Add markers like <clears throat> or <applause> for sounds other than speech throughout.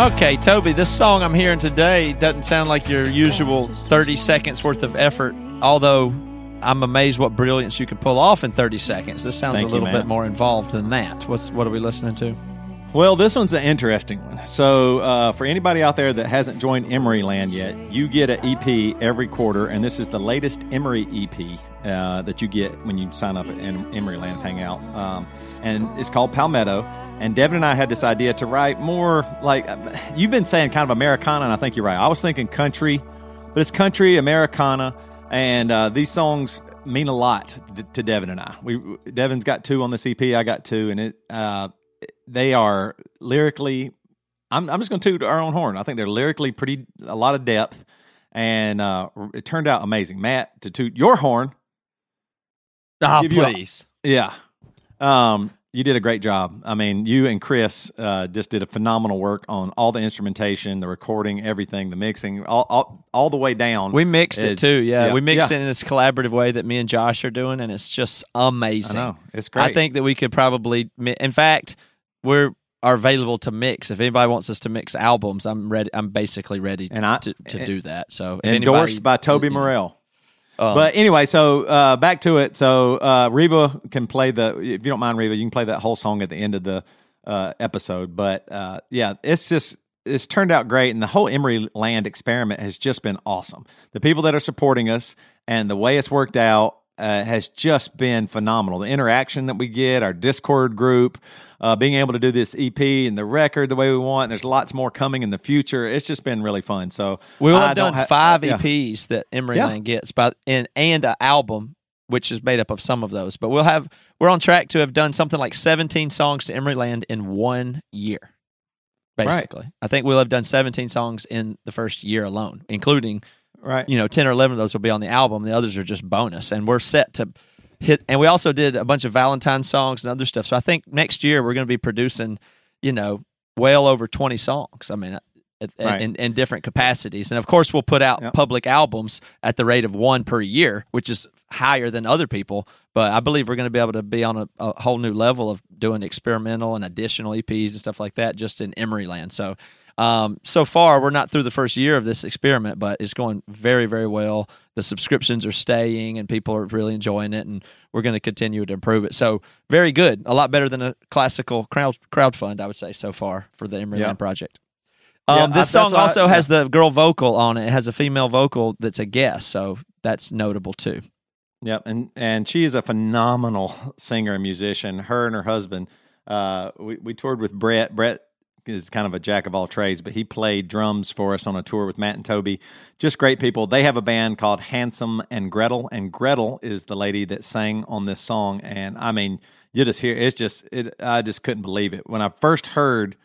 Okay, Toby, this song I'm hearing today doesn't sound like your usual 30 seconds worth of effort, although I'm amazed what brilliance you can pull off in 30 seconds. This sounds Thank a little man. bit more involved than that. What's What are we listening to? Well, this one's an interesting one. So, uh, for anybody out there that hasn't joined Emeryland yet, you get an EP every quarter, and this is the latest Emery EP uh, that you get when you sign up at em- Emeryland Hangout. Um, and it's called Palmetto. And Devin and I had this idea to write more like you've been saying, kind of Americana, and I think you're right. I was thinking country, but it's country, Americana, and uh, these songs mean a lot to, Devin and I. We Devin's got two on this EP, I got two, and it. They are lyrically I'm, I'm just going to toot our own horn. I think they're lyrically pretty a lot of depth, and uh, it turned out amazing. Matt, to toot your horn, Oh, Give you a- please. yeah, um, you did a great job. I mean, you and Chris uh, just did a phenomenal work on all the instrumentation, the recording, everything, the mixing, all all, all the way down. We mixed it It- too. Yeah, yeah, we mixed yeah. it in this collaborative way that me and Josh are doing, and it's just I amazing. know it's great. I think that we could probably, in fact, we're are available to mix. If anybody wants us to mix albums, I'm ready. I'm basically ready And I- to, to do that. So endorsed anybody- by Toby you know, Morrell. um, But anyway, so uh, back to it. So uh, Reba can play the. If you don't mind, Reba, you can play that whole song at the end of the uh, episode. But uh, yeah, it's just it's turned out great, and the whole Emeryland experiment has just been awesome. The people that are supporting us and the way it's worked out uh, has just been phenomenal. The interaction that we get, our Discord group, uh, being able to do this EP and the record the way we want. And there's lots more coming in the future. It's just been really fun. So we'll have done ha- five yeah. EPs that Emery Yeah. Land gets, but and and an album which is made up of some of those. But we'll have we're on track to have done something like 17 songs to Emeryland in one year. Right. Basically, I think we'll have done 17 songs in the first year alone, including Right. you know 10 or 11 of those will be on the album the others are just bonus and we're set to hit and we also did a bunch of valentine songs and other stuff so i think next year we're going to be producing you know well over 20 songs i mean Right. in, in different capacities and of course we'll put out Yep. public albums at the rate of one per year which is higher than other people but i believe we're going to be able to be on a, a whole new level of doing experimental and additional eps and stuff like that just in emeryland so um, so far, we're not through the first year of this experiment, but it's going very, very well. The subscriptions are staying, and people are really enjoying it, and we're going to continue to improve it. So, very good. A lot better than a classical crowd crowdfund, I would say, so far for the Emery Yeah. Land project. Um, I- this that's song why I- also has the girl vocal on it. It has a female vocal that's a guest, so that's notable too. Yep, and and she is a phenomenal singer and musician. Her and her husband. Uh, we we toured with Brett. Brett is kind of a jack of all trades, but he played drums for us on a tour with Matt and Toby. Just great people. They have a band called Handsome and Gretel, and Gretel is the lady that sang on this song. And I mean, you just hear it's just it. I just couldn't believe it when I first heard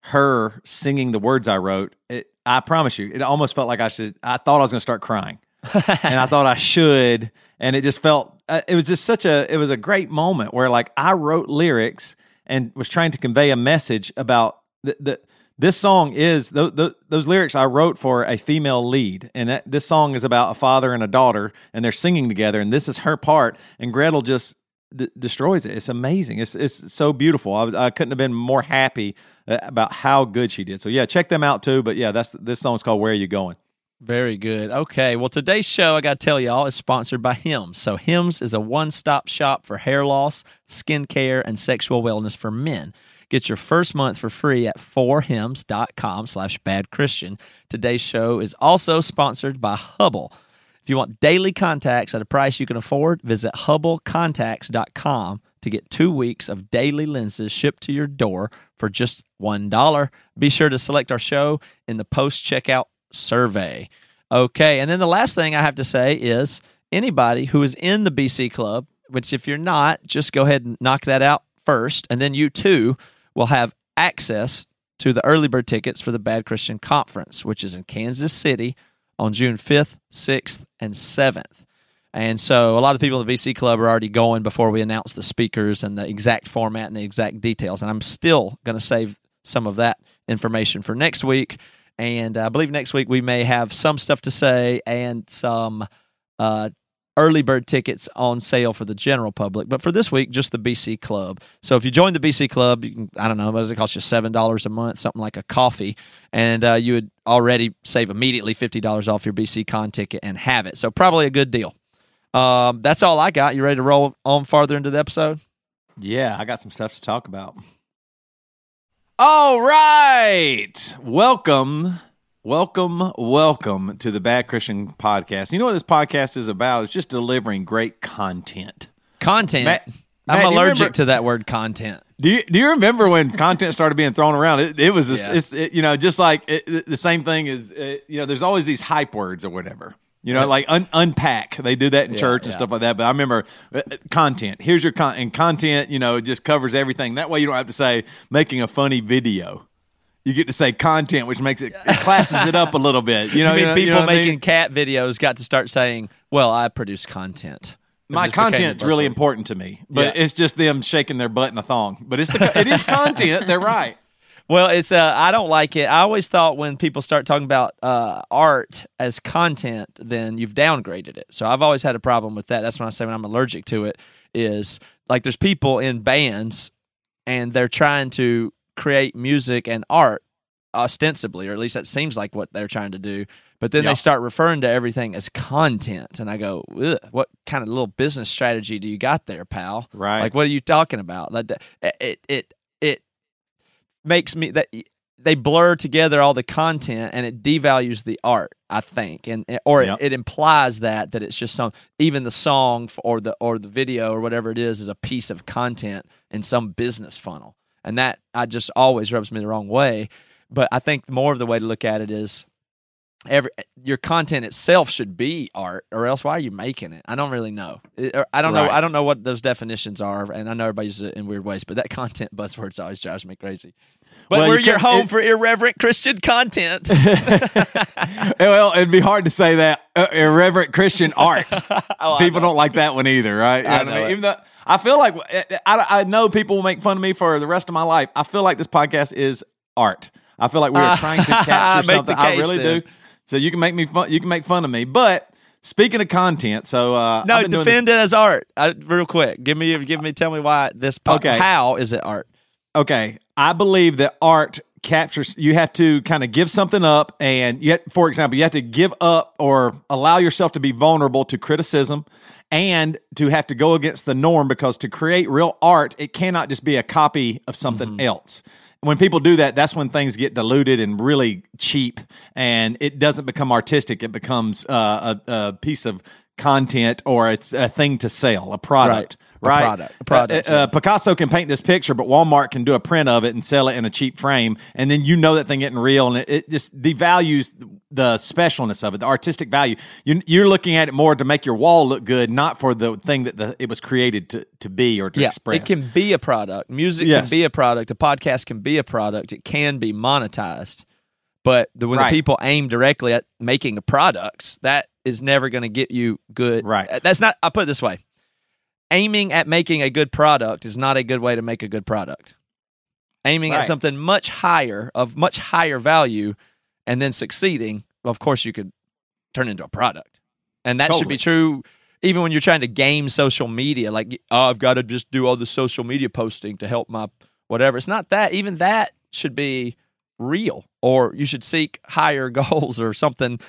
her singing the words I wrote. It, I promise you, it almost felt like I should. I thought I was going to start crying <laughs> and I thought I should, and it just felt uh, it was just such a it was a great moment where like I wrote lyrics and was trying to convey a message about the, the this song is those, those lyrics I wrote for a female lead, and that, this song is about a father and a daughter, and they're singing together, and this is her part, and Gretel just d- destroys it. It's amazing. It's it's so beautiful. I, I couldn't have been more happy uh, about how good she did. So yeah, check them out too. But yeah, that's this song's called "Where Are You Going." Very good. Okay. Well, today's show, I got to tell y'all, is sponsored by Hims. So, Hims is a one stop shop for hair loss, skin care, and sexual wellness for men. Get your first month for free at forhims.com slash badchristian. Today's show is also sponsored by Hubble. If you want daily contacts at a price you can afford, visit hubblecontacts.com to get two weeks of daily lenses shipped to your door for just $1. Be sure to select our show in the post checkout survey. Okay, and then the last thing I have to say is anybody who is in the BC Club, which if you're not, just go ahead and knock that out first, and then you too will have access to the early bird tickets for the Bad Christian Conference, which is in Kansas City on June 5th, 6th, and 7th. And so a lot of people in the BC Club are already going before we announce the speakers and the exact format and the exact details. And I'm still going to save some of that information for next week. And I believe next week we may have some stuff to say and some uh, early bird tickets on sale for the general public. But for this week, just the BC Club. So if you join the BC Club, you can, I don't know, what does it cost you? $7 a month, something like a coffee. And uh, you would already save immediately $50 off your BC Con ticket and have it. So probably a good deal. Um, that's all I got. You ready to roll on farther into the episode? Yeah, I got some stuff to talk about. All right. Welcome, welcome, welcome to the Bad Christian Podcast. You know what this podcast is about? It's just delivering great content. Content. Matt- I'm allergic remember- to that word content. Do you do you remember when content started being thrown around? It, it was, Yeah. it's it, you know, just like it, the same thing as uh, you know. There's always these hype words or whatever. You know, like un- unpack. They do that in church and yeah. stuff like that. But I remember uh, content. Here's your con and content. You know, it just covers everything. That way, you don't have to say making a funny video. You get to say content, which makes it, it classes it up a little bit. You <laughs> know, I mean, you know- people you know I mean? making cat videos got to start saying, "Well, I produce content." My content's really buzzword. important to me, but Yeah. it's just them shaking their butt in a thong. But it's the it is content. They're right. <laughs> Well, it's uh, I don't like it. I always thought when people start talking about uh, art as content, then you've downgraded it. So I've always had a problem with that. That's when I say when I'm allergic to it is like there's people in bands and they're trying to create music and art ostensibly, or at least that seems like what they're trying to do. But then Yeah. they start referring to everything as content, and I go, "What kind of little business strategy do you got there, pal? Right. Like, what are you talking about? That- it it it makes me that they blur together all the content and it devalues the art i think and eh, or Yep. it, it implies that that it's just some even the song or the or the video or whatever it is is a piece of content in some business funnel and that i just always rubs me the wrong way. But i think more of the way to look at it is every your content itself should be art or else why are you making it? I don't really know. It- i don't know i don't know what those definitions are. And i know everybody uses it in weird ways but that <laughs> content buzzwords always drives me crazy but Well, we're you your home it- for irreverent christian content <laughs> <laughs> well, it'd be hard to say that uh, irreverent Christian art. <laughs> Oh, people don't like that one either, right? You I what know mean? Even though I feel like I, I know people will make fun of me for the rest of my life. I feel like this podcast is art. I feel like we are trying to capture something. the I really then. do. So you can make me fun. You can make fun of me, but. Speaking of content, so uh, no I've been doing this- defend it as art I, real quick give me give me tell me why this po- Okay. how is it art okay i believe that art captures you have to kind of give something up and yet for example you have to give up or allow yourself to be vulnerable to criticism and to have to go against the norm because to create real art it cannot just be a copy of something else. When people do that that's when things get diluted and really cheap and it doesn't become artistic. It becomes uh, a, a piece of content or it's a thing to sell a product. Right. A right product. A product, Uh, uh, Picasso can paint this picture, but Walmart can do a print of it and sell it in a cheap frame, and then you know that thing getting real, and it, it just devalues the specialness of it, the artistic value. You, you're looking at it more to make your wall look good, not for the thing that the, it was created to, to be or to yeah express. it can be a product music Yes. can be a product a podcast can be a product it can be monetized but the, when Right. the people aim directly at making the products that is never going to get you good Right. Uh, that's not i put it this way aiming at making a good product is not a good way to make a good product. Aiming Right. at something much higher of much higher value and then succeeding of course you could turn into a product. And that should be true even when you're trying to game social media like oh, i've got to just do all the social media posting to help my whatever. It's not that. Even that should be real or you should seek higher <laughs> goals or something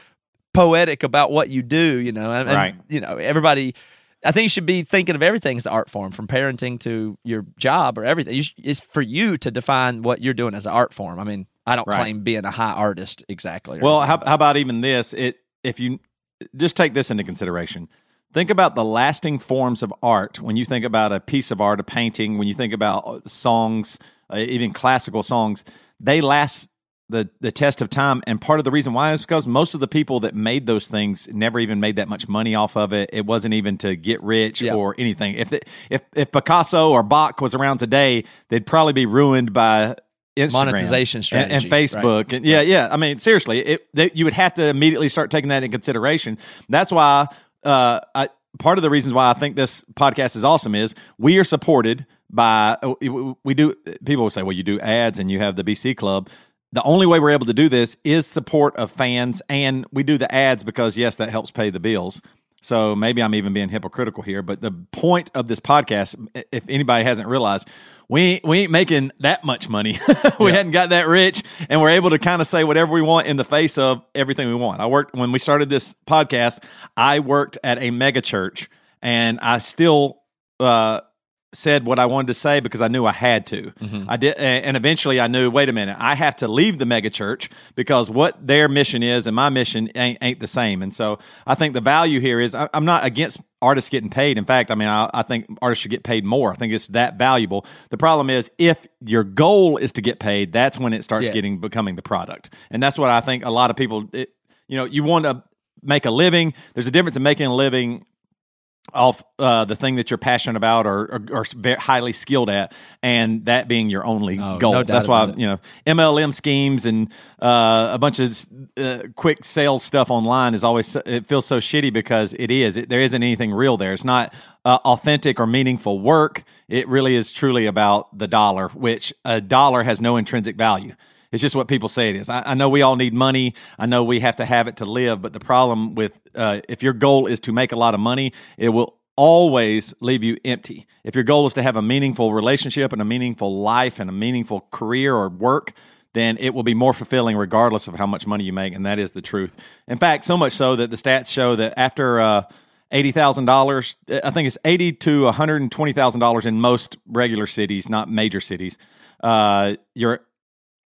poetic about what you do, you know. And, and, you know, everybody I think you should be thinking of everything as an art form, from parenting to your job or everything. You sh- it's for you to define what you're doing as an art form. I mean, I don't Right. claim being a high artist exactly. Well, how, how about even this? It if you just take this into consideration. Think about the lasting forms of art when you think about a piece of art, a painting, when you think about songs, uh, even classical songs, they last the the test of time. And part of the reason why is because most of the people that made those things never even made that much money off of it. It wasn't even to get rich Yeah. or anything. If it, if if Picasso or Bach was around today, they'd probably be ruined by Instagram Monetization and- strategy, and, Facebook and yeah, yeah. I mean, seriously, it they, you would have to immediately start taking that in consideration. That's why uh, I, part of the reasons why I think this podcast is awesome is we are supported by we do. People will say, well, you do ads and you have the BC Club. The only way we're able to do this is support of fans, and we do the ads because yes, that helps pay the bills. So maybe I'm even being hypocritical here, but the point of this podcast, if anybody hasn't realized, we ain't, we ain't making that much money. <laughs> we hadn't got that rich, and we're able to kind of say whatever we want in the face of everything we want. I worked when we started this podcast. I worked at a mega church, and I still uh, said what I wanted to say because I knew I had to. Mm-hmm. I did, and eventually I knew. Wait a minute, I have to leave the mega church because what their mission is and my mission ain't, ain't the same. And so I think the value here is I, I'm not against artists getting paid. In fact, I mean I, I think artists should get paid more. I think it's that valuable. The problem is if your goal is to get paid, that's when it starts Yeah. getting becoming the product, and that's what I think a lot of people. It, you know, you want to make a living. There's a difference in making a living off uh, the thing that you're passionate about or, or, or highly skilled at, and that being your only Oh, goal. no That's why it. you know MLM schemes and uh, a bunch of uh, quick sales stuff online is always it feels so shitty because it is it, there isn't anything real there. It's not uh, authentic or meaningful work. It really is truly about the dollar, which a dollar has no intrinsic value. It's just what people say it is. I, I know we all need money. I know we have to have it to live. But the problem with uh, if your goal is to make a lot of money, it will always leave you empty. If your goal is to have a meaningful relationship and a meaningful life and a meaningful career or work, then it will be more fulfilling regardless of how much money you make. And that is the truth. In fact, so much so that the stats show that after uh, eighty thousand dollars, I think it's eighty to one hundred and twenty thousand dollars in most regular cities, not major cities. Uh, your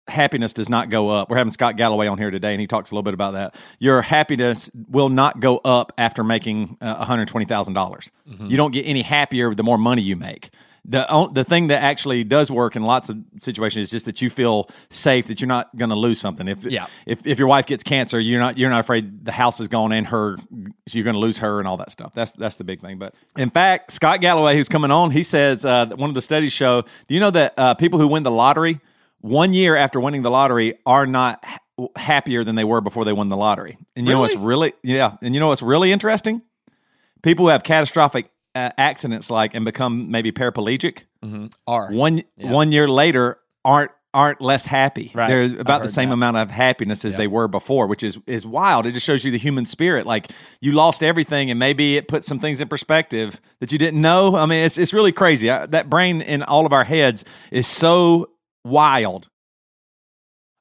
happiness does not go up. We're having Scott Galloway on here today, and he talks a little bit about that. Your happiness will not go up after making uh, one hundred twenty thousand dollars. You don't get any happier the more money you make. The the thing that actually does work in lots of situations is just that you feel safe that you're not going to lose something. If Yeah. if if your wife gets cancer, you're not you're not afraid the house is gone and her so you're going to lose her and all that stuff. That's that's the big thing. But in fact, Scott Galloway, who's coming on, he says uh, that one of the studies show. Do you know that uh, people who win the lottery one year after winning the lottery are not ha- happier than they were before they won the lottery? And you know what's really yeah, and you know what's really interesting? People who have catastrophic uh, accidents like and become maybe paraplegic are one one year later aren't aren't less happy. Right. They're about the same that. amount of happiness as they were before, which is is wild. It just shows you the human spirit. Like you lost everything, and maybe it puts some things in perspective that you didn't know. I mean, it's it's really crazy. I, that brain in all of our heads is so wild.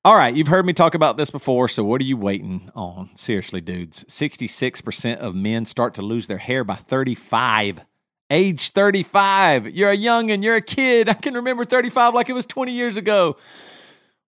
All right, you've heard me talk about this before, so what are you waiting on? Seriously, dudes. 66% of men start to lose their hair by 35. Age 35. You're a young and you're a kid. I can remember 35 like it was 20 years ago.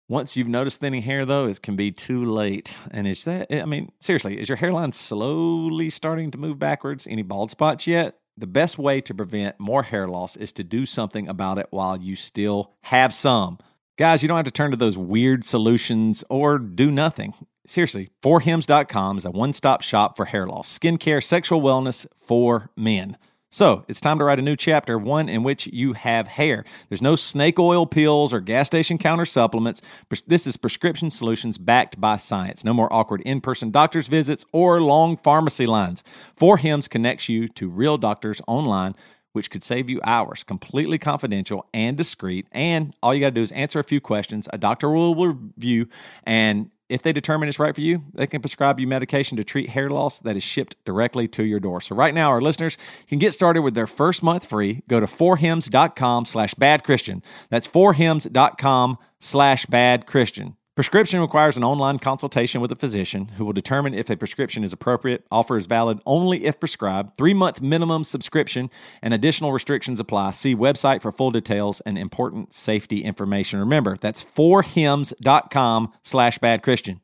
Once you've noticed thinning hair, though, it can be too late. And is that, I mean, seriously, is your hairline slowly starting to move backwards? Any bald spots yet? The best way to prevent more hair loss is to do something about it while you still have some. Guys, you don't have to turn to those weird solutions or do nothing. Seriously, forhims.com is a one stop shop for hair loss, skincare, sexual wellness for men. So it's time to write a new chapter, one in which you have hair. There's no snake oil pills or gas station counter supplements. This is prescription solutions backed by science. No more awkward in person doctor's visits or long pharmacy lines. Four Hims connects you to real doctors online which could save you hours, completely confidential and discreet. And all you got to do is answer a few questions. A doctor will review, and if they determine it's right for you, they can prescribe you medication to treat hair loss that is shipped directly to your door. So right now, our listeners can get started with their first month free. Go to forhims.com slash bad Christian. That's forhims.com slash bad Christian. Prescription requires an online consultation with a physician who will determine if a prescription is appropriate. Offer is valid only if prescribed. Three month minimum subscription and additional restrictions apply. See website for full details and important safety information. Remember, that's forhims.com slash bad Christian.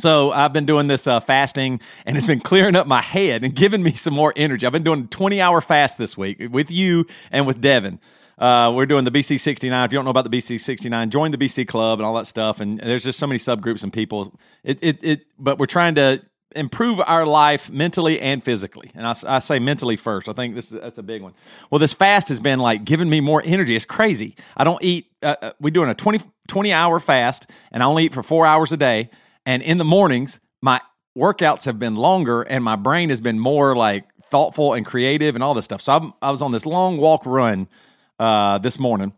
So I've been doing this uh, fasting, and it's been clearing up my head and giving me some more energy. I've been doing a 20 hour fast this week with you and with Devin. Uh, we're doing the BC 69. If you don't know about the BC 69, join the BC Club and all that stuff. And there's just so many subgroups and people. It, it, it, but we're trying to improve our life mentally and physically. And I, I say mentally first. I think this that's a big one. Well, this fast has been like giving me more energy. It's crazy. I don't eat. Uh, uh we're doing a 20, 20 hour fast, and I only eat for four hours a day. And in the mornings, my workouts have been longer, and my brain has been more like thoughtful and creative and all this stuff. So I'm, I was on this long walk run uh, this morning.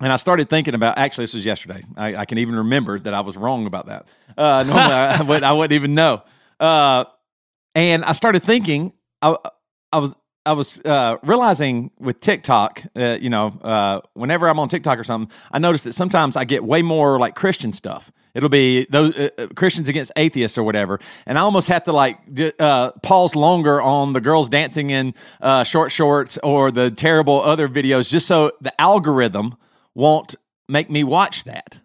And I started thinking about actually, this was yesterday. I, I, can even remember that I was wrong about that. Uh, <laughs> normally, I, would, I wouldn't even know. Uh, and I started thinking, I, I was I was uh, realizing with TikTok, uh, you know, uh, whenever I'm on TikTok or something, I notice that sometimes I get way more like Christian stuff. It'll be those uh, uh, Christians against atheists or whatever, and I almost have to like uh, pause longer on the girls dancing in short shorts or the terrible other videos, just so the algorithm won't make me watch that.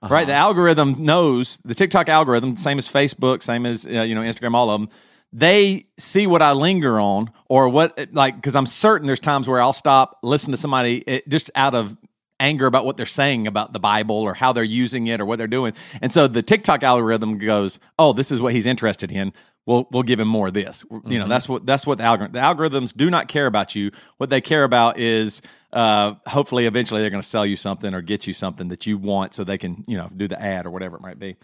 Uh-huh. Right, the algorithm knows the TikTok algorithm, same as Facebook, same as you know Instagram, all of them they see what I linger on or what like because I'm certain there's times where I'll stop listen to somebody it, eh, just out of anger about what they're saying about the Bible or how they're using it or what they're doing. And so the TikTok algorithm goes, "Oh, this is what he's interested in. We'll we'll give him more of this." Mm-hmm. You know, mm-hmm. that's what that's what the algorithm the algorithms do not care about you. What they care about is uh, hopefully eventually they're going to sell you something or get you something that you want so they can, you know, do the ad or whatever it might be.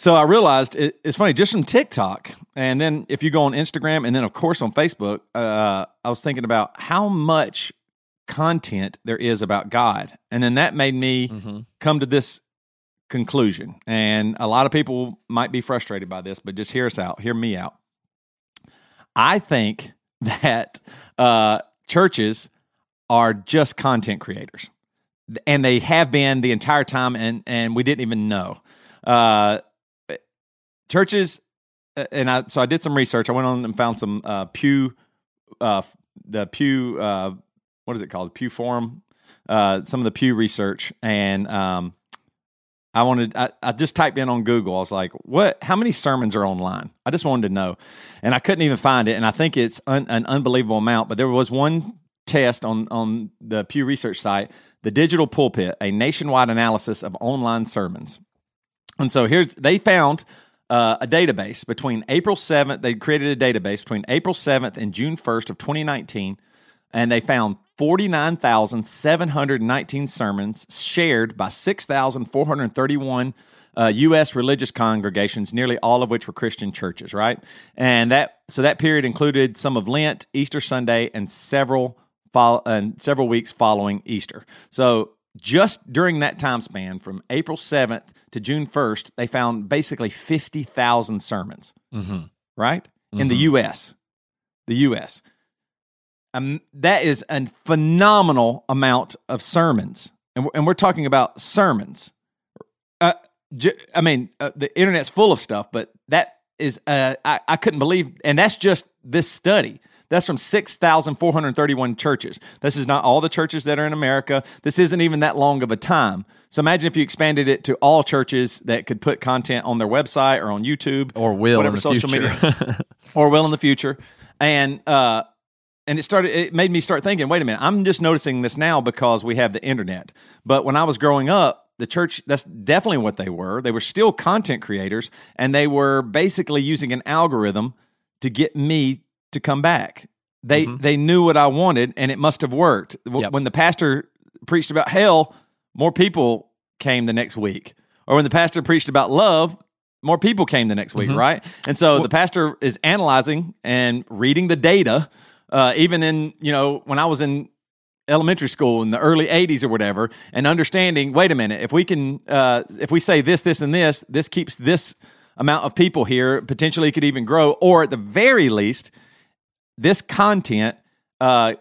So I realized it, it's funny just from TikTok, and then if you go on Instagram, and then of course on Facebook, uh, I was thinking about how much content there is about God, and then that made me mm-hmm. come to this conclusion. And a lot of people might be frustrated by this, but just hear us out, hear me out. I think <laughs> that uh, churches are just content creators, and they have been the entire time, and and we didn't even know. Uh, churches, uh, and I so I did some research. I went on and found some uh, Pew, uh, the Pew, uh, what is it called? Pew Forum, uh, some of the Pew research, and um, I wanted. I, I, just typed in on Google. I was like, "What? How many sermons are online?" I just wanted to know, and I couldn't even find it. And I think it's un, an unbelievable amount. But there was one test on on the Pew Research site, the Digital Pulpit, a nationwide analysis of online sermons. And so here's they found uh, a database between April 7th. They created a database between April 7th and June 1st of 2019, and they found 49,719 sermons shared by 6,431 uh, U.S. religious congregations, nearly all of which were Christian churches. Right, and that so that period included some of Lent, Easter Sunday, and several fo- and several weeks following Easter. So just during that time span from April 7th to June 1st, they found basically 50,000 sermons, mm-hmm. right? Mm-hmm. In the mm-hmm. U.S. The U.S. Um, that is a phenomenal amount of sermons. And we're, and we're talking about sermons. Uh, j- I mean, uh, the internet's full of stuff, but that is, uh, I, I couldn't believe, and that's just this study. That's from 6,431 churches. This is not all the churches that are in America. This isn't even that long of a time. So imagine if you expanded it to all churches that could put content on their website or on YouTube or will whatever social future. media <laughs> or will in the future. And uh, and it started it made me start thinking, wait a minute, I'm just noticing this now because we have the internet. But when I was growing up, the church that's definitely what they were. They were still content creators and they were basically using an algorithm to get me to come back. They mm-hmm. they knew what I wanted, and it must have worked. Yep. When the pastor preached about hell, more people came the next week. Or when the pastor preached about love, more people came the next week, mm-hmm. right? And so well, the pastor is analyzing and reading the data. Uh, even in you know when I was in elementary school in the early 80s or whatever and understanding wait a minute if we can uh, if we say this this and this this keeps this amount of people here potentially could even grow or at the very least this content uh,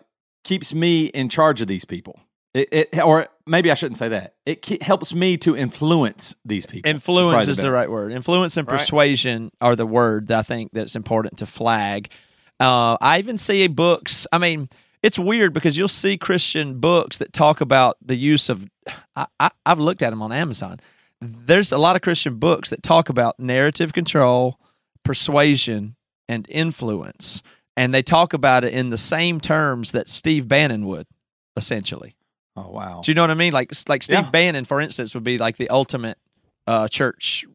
keeps me in charge of these people. It, it or maybe I shouldn't say that. It ke- helps me to influence these people. It's probably Influence is the better- right word. Influence and Right. persuasion are the word that I think that's important to flag. Uh, I even see books. I mean, it's weird because you'll see Christian books that talk about the use of. I, I, I've looked at them on Amazon. There's a lot of Christian books that talk about narrative control, persuasion, and influence, and they talk about it in the same terms that Steve Bannon would, essentially. Oh wow. Do you know what I mean? Like like Steve Yeah. Bannon, for instance, would be like the ultimate uh, church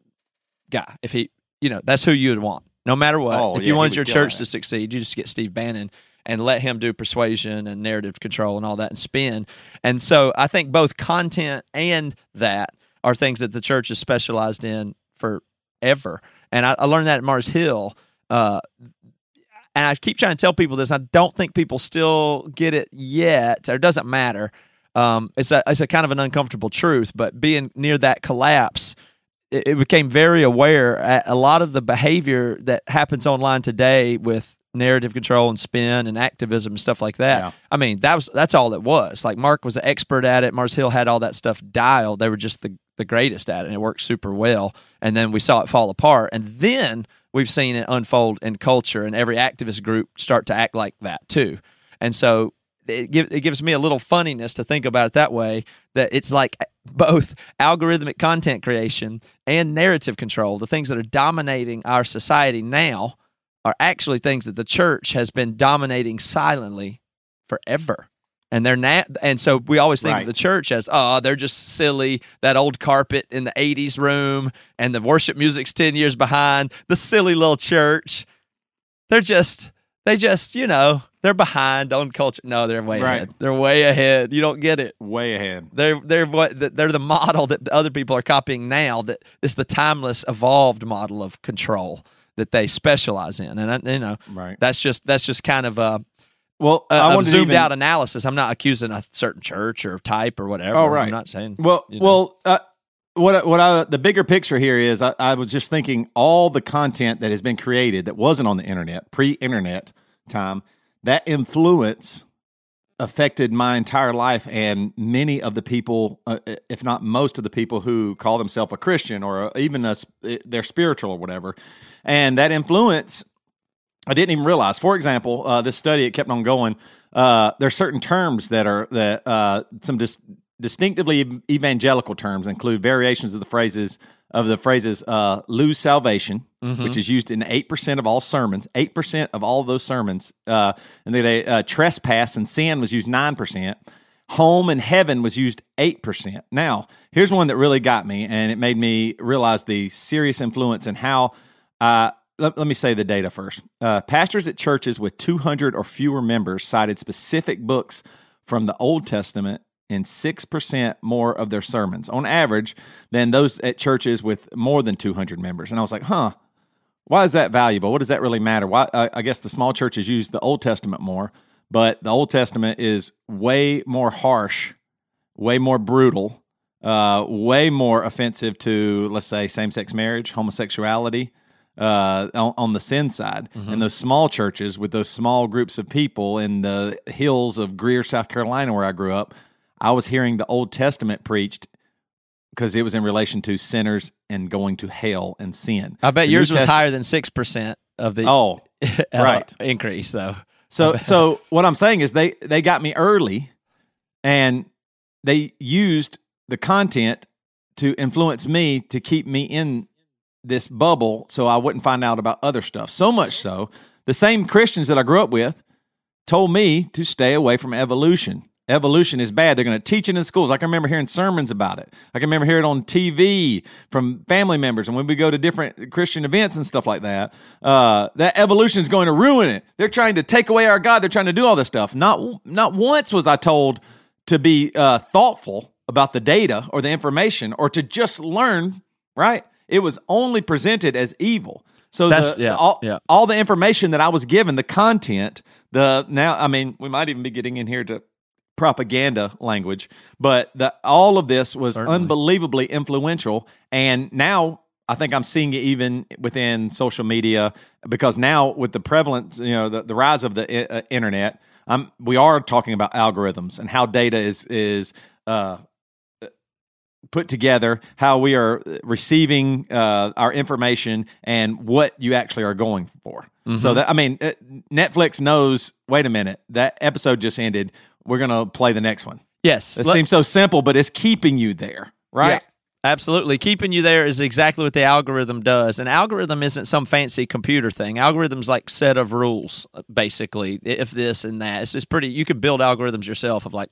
guy. If he, you know, that's who you would want, no matter what. Oh, if yeah, you wanted your church to succeed, you just get Steve Bannon and let him do persuasion and narrative control and all that and spin. And so I think both content and that are things that the church is specialized in forever. And I, I learned that at Mars Hill. Uh, and I keep trying to tell people this. I don't think people still get it yet, or it doesn't matter. Um, it's a it's a kind of an uncomfortable truth, but being near that collapse, it, it became very aware. A lot of the behavior that happens online today with narrative control and spin and activism and stuff like that. Yeah. I mean, that was that's all it was. Like Mark was an expert at it. Mars Hill had all that stuff dialed. They were just the the greatest at it, and it worked super well. And then we saw it fall apart, and then we've seen it unfold in culture, and every activist group start to act like that too. And so it, give, it gives me a little funniness to think about it that way. That it's like both algorithmic content creation and narrative control, the things that are dominating our society now, are actually things that the church has been dominating silently forever. And they're not, and so we always think Right. of the church as, oh, they're just silly. That old carpet in the '80s room, and the worship music's ten years behind. The silly little church. They're just, they just, you know, they're behind on culture. No, they're way Right. ahead. They're way ahead. You don't get it. Way ahead. They're they're what they're the model that the other people are copying now. That is the timeless, evolved model of control that they specialize in, and I, you know Right. that's just that's just kind of a, Well, a, I a wanted zoomed even- out analysis. I'm not accusing a certain church or type or whatever. Oh, right. I'm not saying. Well, you know. well, uh, what I- what I the bigger picture here is I, I was just thinking all the content that has been created that wasn't on the internet pre-internet time that influence affected my entire life and many of the people uh, if not most of the people who call themselves a christian or even a, s- they're spiritual or whatever and that influence I didn't even realize. For example, uh, this study it kept on going. Uh, there are certain terms that are that uh, some dis- distinctively evangelical terms include variations of the phrases of the phrases uh, "lose salvation," which is used in eight percent of all sermons. Eight percent of all those sermons, uh, and then uh, trespass and sin was used nine percent. Home and heaven was used 8%. Now, here's one that really got me, and it made me realize the serious influence and how uh, let, let me say the data first. Uh, pastors at churches with 200 or fewer members cited specific books from the Old Testament in 6% more of their sermons on average than those at churches with more than 200 members. And I was like, huh, why is that valuable? What does that really matter? Why? I, I guess the small churches use the Old Testament more, but the Old Testament is way more harsh, way more brutal, uh, way more offensive to, let's say, same sex marriage, homosexuality, uh, on, on the sin side. And those small churches with those small groups of people in the hills of Greer, South Carolina, where I grew up, I was hearing the Old Testament preached because it was in relation to sinners and going to hell and sin. I bet The New yours was higher than six percent of the Oh, uh, <laughs> right. increase though. So so what I'm saying is they they got me early and they used the content to influence me to keep me in this bubble so I wouldn't find out about other stuff. So much so, the same Christians that I grew up with told me to stay away from evolution. Evolution is bad. They're going to teach it in schools. I can remember hearing sermons about it. I can remember hearing it on TV from family members, and when we go to different Christian events and stuff like that, uh, that evolution is going to ruin it. They're trying to take away our God. They're trying to do all this stuff. Not not once was I told to be uh, thoughtful about the data or the information, or to just learn. Right? It was only presented as evil. So That's- the, yeah, all, yeah. all the information that I was given, the content, the now, I mean, we might even be getting in here to propaganda language, but the all of this was Certainly. unbelievably influential. And now I think I'm seeing it even within social media because now with the prevalence, you know, the, the rise of the uh, internet, um, we are talking about algorithms and how data is is uh, put together, how we are receiving uh, our information, and what you actually are going for. Mm-hmm. So that I mean, uh, Netflix knows. Wait a minute, that episode just ended. We're gonna play the next one. Yes, it Let, seems so simple, but it's keeping you there, right? Yeah. Absolutely. Keeping you there is exactly what the algorithm does. An algorithm isn't some fancy computer thing. Algorithms like set of rules, basically, if this and that. It's just pretty you could build algorithms yourself of like,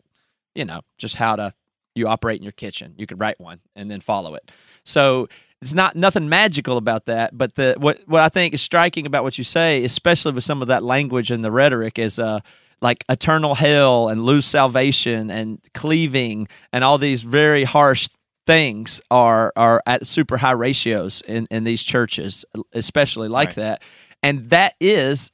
you know, just how to you operate in your kitchen. You could write one and then follow it. So it's not nothing magical about that. But the what what I think is striking about what you say, especially with some of that language and the rhetoric, is uh like eternal hell and lose salvation and cleaving and all these very harsh things are are at super high ratios in in these churches, especially like right. that. And that is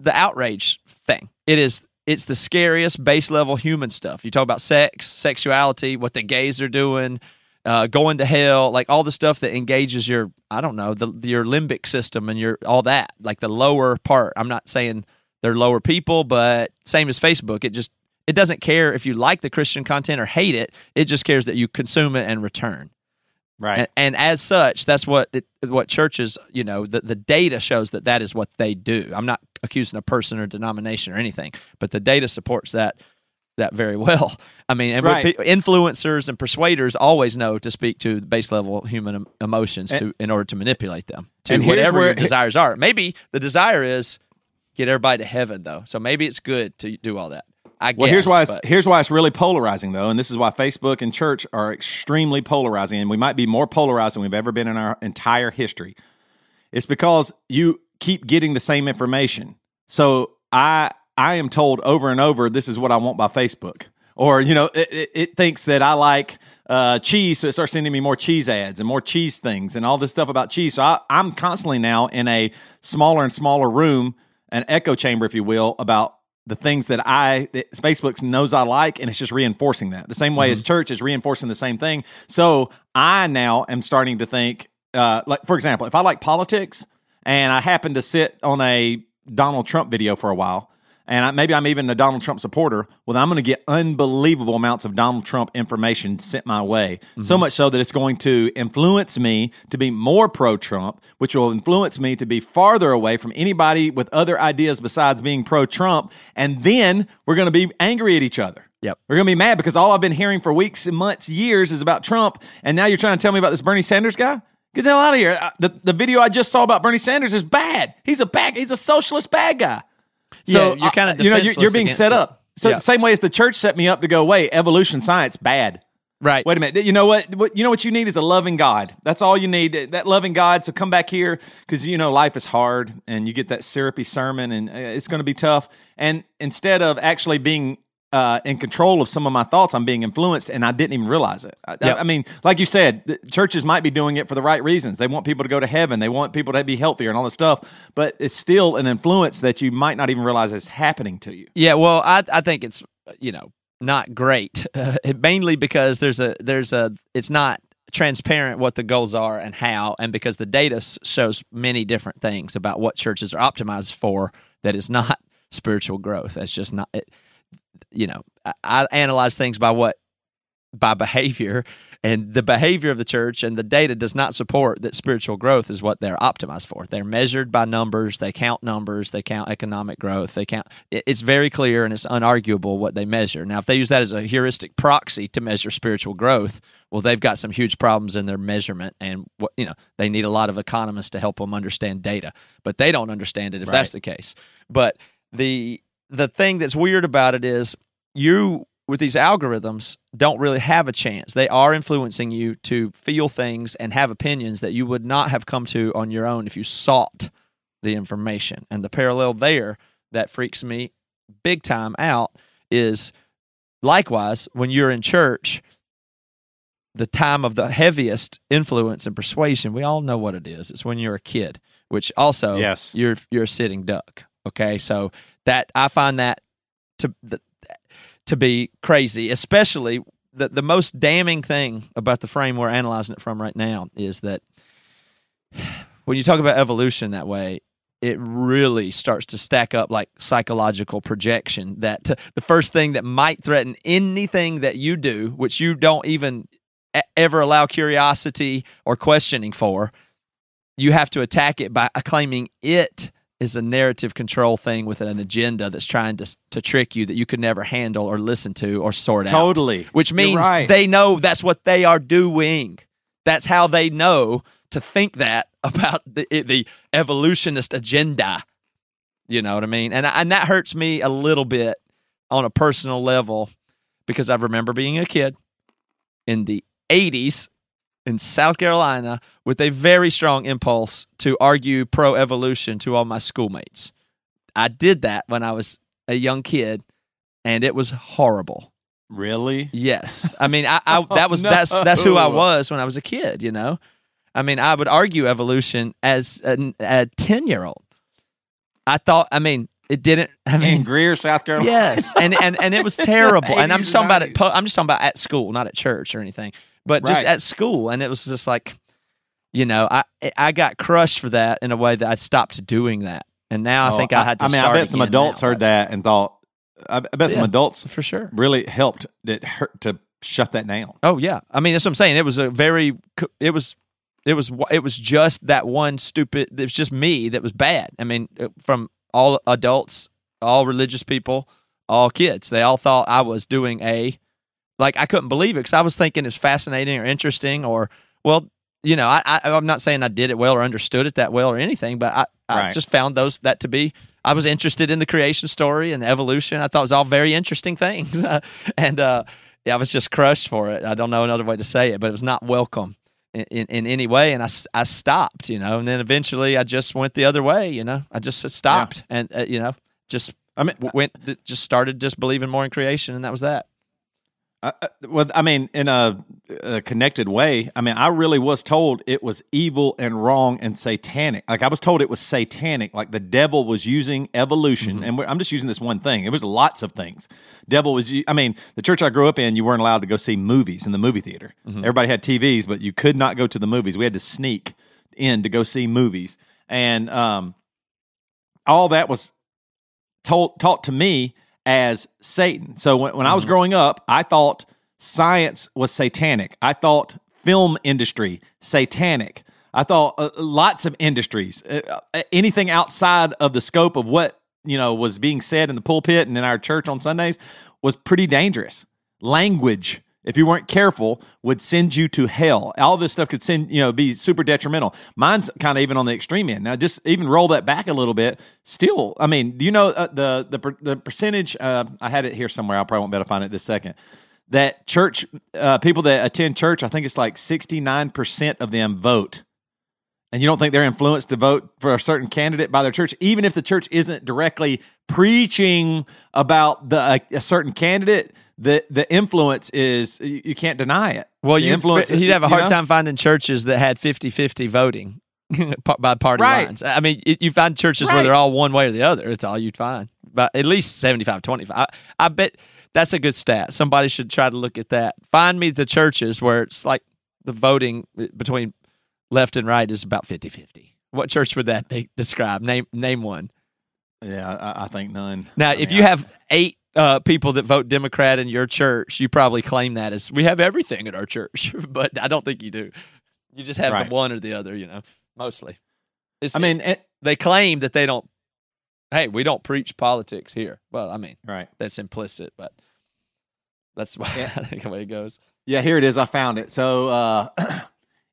the outrage thing. It is it's the scariest base level human stuff. You talk about sex, sexuality, what the gays are doing, uh, going to hell, like all the stuff that engages your, I don't know, the, your limbic system and your all that, like the lower part. I'm not saying they're lower people, but same as Facebook, it just it doesn't care if you like the Christian content or hate it. It just cares that you consume it and return. Right. And, and, as such, that's what it, what churches, you know, the, the data shows that that is what they do. I'm not accusing a person or denomination or anything, but the data supports that that very <laughs> well. I mean, and right. influencers and persuaders always know to speak to base level human emotions and, to in order to manipulate them to whatever where, your desires are. Maybe the desire is get everybody to heaven, though. So maybe it's good to do all that. I well, guess, here's why it's, here's why it's really polarizing though, and this is why Facebook and church are extremely polarizing, and we might be more polarized than we've ever been in our entire history. It's because you keep getting the same information. So I I am told over and over this is what I want by Facebook, or you know it, it, it thinks that I like uh, cheese, so it starts sending me more cheese ads and more cheese things and all this stuff about cheese. So I, I'm constantly now in a smaller and smaller room, an echo chamber, if you will, about the things that I that Facebook knows I like, and it's just reinforcing that. The same way mm-hmm. as church is reinforcing the same thing. So I now am starting to think, uh, like for example, if I like politics and I happen to sit on a Donald Trump video for a while, and I, maybe I'm even a Donald Trump supporter, well, I'm going to get unbelievable amounts of Donald Trump information sent my way. Mm-hmm. So much so that it's going to influence me to be more pro Trump, which will influence me to be farther away from anybody with other ideas besides being pro Trump. And then we're going to be angry at each other. Yep. We're going to be mad because all I've been hearing for weeks and months, years is about Trump. And now you're trying to tell me about this Bernie Sanders guy? Get the hell out of here. The, the video I just saw about Bernie Sanders is bad. He's a bad, he's a socialist bad guy. So yeah, you're kind of you know you're, you're being set it. up. So yeah. same way as the church set me up to go, wait, evolution science bad. Right. Wait a minute. You know what? what? You know what you need is a loving God. That's all you need. That loving God. So come back here because you know life is hard, and you get that syrupy sermon, and uh, it's going to be tough. And instead of actually being uh, in control of some of my thoughts. I'm being influenced, and I didn't even realize it. I, yep. I, I mean, like you said, churches might be doing it for the right reasons. They want people to go to heaven. They want people to be healthier and all this stuff. But it's still an influence that you might not even realize is happening to you. Yeah, well, I I think it's you know not great, <laughs> uh, mainly because there's a there's a it's not transparent what the goals are and how, and because the data shows many different things about what churches are optimized for that is not <laughs> spiritual growth. That's just not it you know, I, I analyze things by what by behavior and the behavior of the church and the data does not support that spiritual growth is what they're optimized for. They're measured by numbers they count numbers they count economic growth they count it's very clear and it's unarguable what they measure. Now if they use that as a heuristic proxy to measure spiritual growth well they've got some huge problems in their measurement and what you know they need a lot of economists to help them understand data but they don't understand it if right. that's the case. But the the thing that's weird about it is you with these algorithms don't really have a chance. They are influencing you to feel things and have opinions that you would not have come to on your own if you sought the information. And the parallel there that freaks me big time out is likewise when you're in church the time of the heaviest influence and persuasion we all know what it is it's when you're a kid which also yes. you're you're a sitting duck okay? So that I find that to to be crazy, especially the the most damning thing about the frame we're analyzing it from right now is that <sighs> when you talk about evolution that way, it really starts to stack up like psychological projection that t- the first thing that might threaten anything that you do, which you don't even ever allow curiosity or questioning for, you have to attack it by claiming it is a narrative control thing with an agenda that's trying to to trick you that you could never handle or listen to or sort out. Totally. Which means right. they know that's what they are doing. That's how they know to think that <laughs> about the the evolutionist agenda. You know what I mean? And and that hurts me a little bit on a personal level because I remember being a kid in the 80s in South Carolina with a very strong impulse to argue pro evolution to all my schoolmates. I did that when I was a young kid and it was horrible. Really? Yes. I mean, I, I <laughs> oh, that was that's that's who I was when I was a kid, you know. I mean, I would argue evolution as a, a 10-year-old. I thought I mean, it didn't I In mean Greer, South Carolina. Yes, and and and it was <laughs> terrible. and I'm just talking about it. I'm just talking about at school, not at church or anything, but just Right. at school. And it was just like, you know, I I got crushed for that in a way that I stopped doing that. And now I Oh, think I had to. I mean, I bet some adults now, heard but- that and thought. I I bet some adults for sure. really helped it hurt to shut that down. Oh yeah, I mean that's what I'm saying. It was a very, it was, it was, it was just that one stupid. It was just me that was bad. I mean, uh, from all adults, all religious people, all kids, they all thought I was doing a, like I couldn't believe it because I was thinking it's fascinating or interesting or well, you know, I, I I'm not saying I did it well or understood it that well or anything, but I I Right. just found those that to be. I was interested in the creation story and the evolution. I thought it was all very interesting things, <laughs> and uh, yeah, I was just crushed for it. I don't know another way to say it, but it was not welcome in, in, in any way. And I, I stopped, you know, and then eventually I just went the other way, you know, I just stopped and, uh, you know, just I mean, went, just started just believing more in creation. And that was that. I- well, I mean, in a, a connected way, I mean, I really was told it was evil and wrong and satanic. Like I was told it was satanic. Like the devil was using evolution, and we're, I'm just using this one thing. It was lots of things. Devil was. I mean, the church I grew up in, you weren't allowed to go see movies in the movie theater. Everybody had TVs, but you could not go to the movies. We had to sneak in to go see movies, and um, all that was told taught to me as Satan. So when, when I was growing up, I thought science was satanic. I thought film industry satanic. I thought uh, lots of industries, uh, uh, anything outside of the scope of what you know was being said in the pulpit and in our church on Sundays was pretty dangerous. Language, if you weren't careful, would send you to hell. All this stuff could send you know be super detrimental. Mine's kind of even on the extreme end. Now, just even roll that back a little bit. Still, I mean, do you know uh, the the the percentage? Uh, I had it here somewhere. I probably won't be able to find it this second. That church uh, people that attend church, I think it's like sixty nine percent of them vote and you don't think they're influenced to vote for a certain candidate by their church, even if the church isn't directly preaching about the a, a certain candidate, the the influence is you, you can't deny it. Well, you influence, you'd have a you hard know? time finding churches that had 50-50 voting <laughs> by party Right. lines. I mean, you you find churches where they're all one way or the other. It's all you'd find. But at least 75-25. I, I bet that's a good stat. Somebody should try to look at that. Find me the churches where it's like the voting eh, between left and right is about 50-50. What church would that be, describe? Name name one. Yeah, I, I think none. Now, I if mean, you I- have eight uh, people that vote Democrat in your church, you probably claim that as we have everything at our church, <laughs> but I don't think you do. You just have Right. the one or the other, you know, mostly. It's, I mean, it, they claim that they don't. Hey, we don't preach politics here. Well, I mean, right. that's implicit, but that's <laughs> why Yeah. I think the way it goes. Yeah, here it is. I found it. So uh, <clears throat>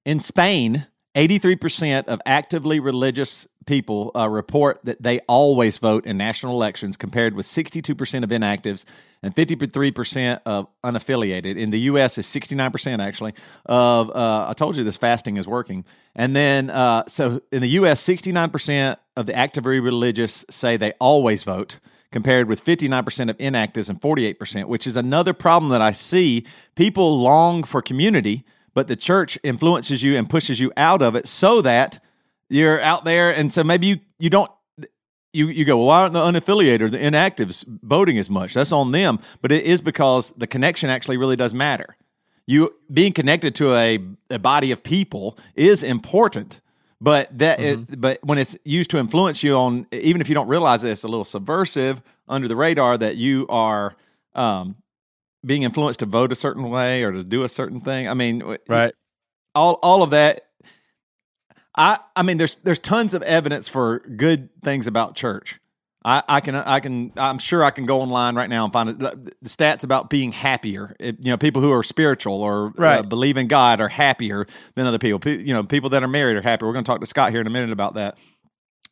in Spain, 83% of actively religious people uh, report that they always vote in national elections, compared with 62% of inactives and 53% of unaffiliated. In the U.S., is 69% actually of. Uh, I told you this fasting is working. And then, uh, so in the U.S., 69% of the actively religious say they always vote compared with 59% of inactives and 48%, which is another problem that I see. People long for community, but the church influences you and pushes you out of it so that you're out there. And so maybe you, you don't. You, you go, well, why aren't the unaffiliated or the inactives voting as much? That's on them. But it is because the connection actually really does matter. You being connected to a, a body of people is important. But that, it, but when it's used to influence you on, even if you don't realize it, it's a little subversive under the radar that you are um, being influenced to vote a certain way or to do a certain thing. I mean, Right. all all of that. I I mean, there's there's tons of evidence for good things about church. I, I can I can I'm sure I can go online right now and find it, the, the stats about being happier. It- you know, people who are spiritual or uh, believe in God are happier than other people. Pe- You know, people that are married are happier. We're going to talk to Scott here in a minute about that.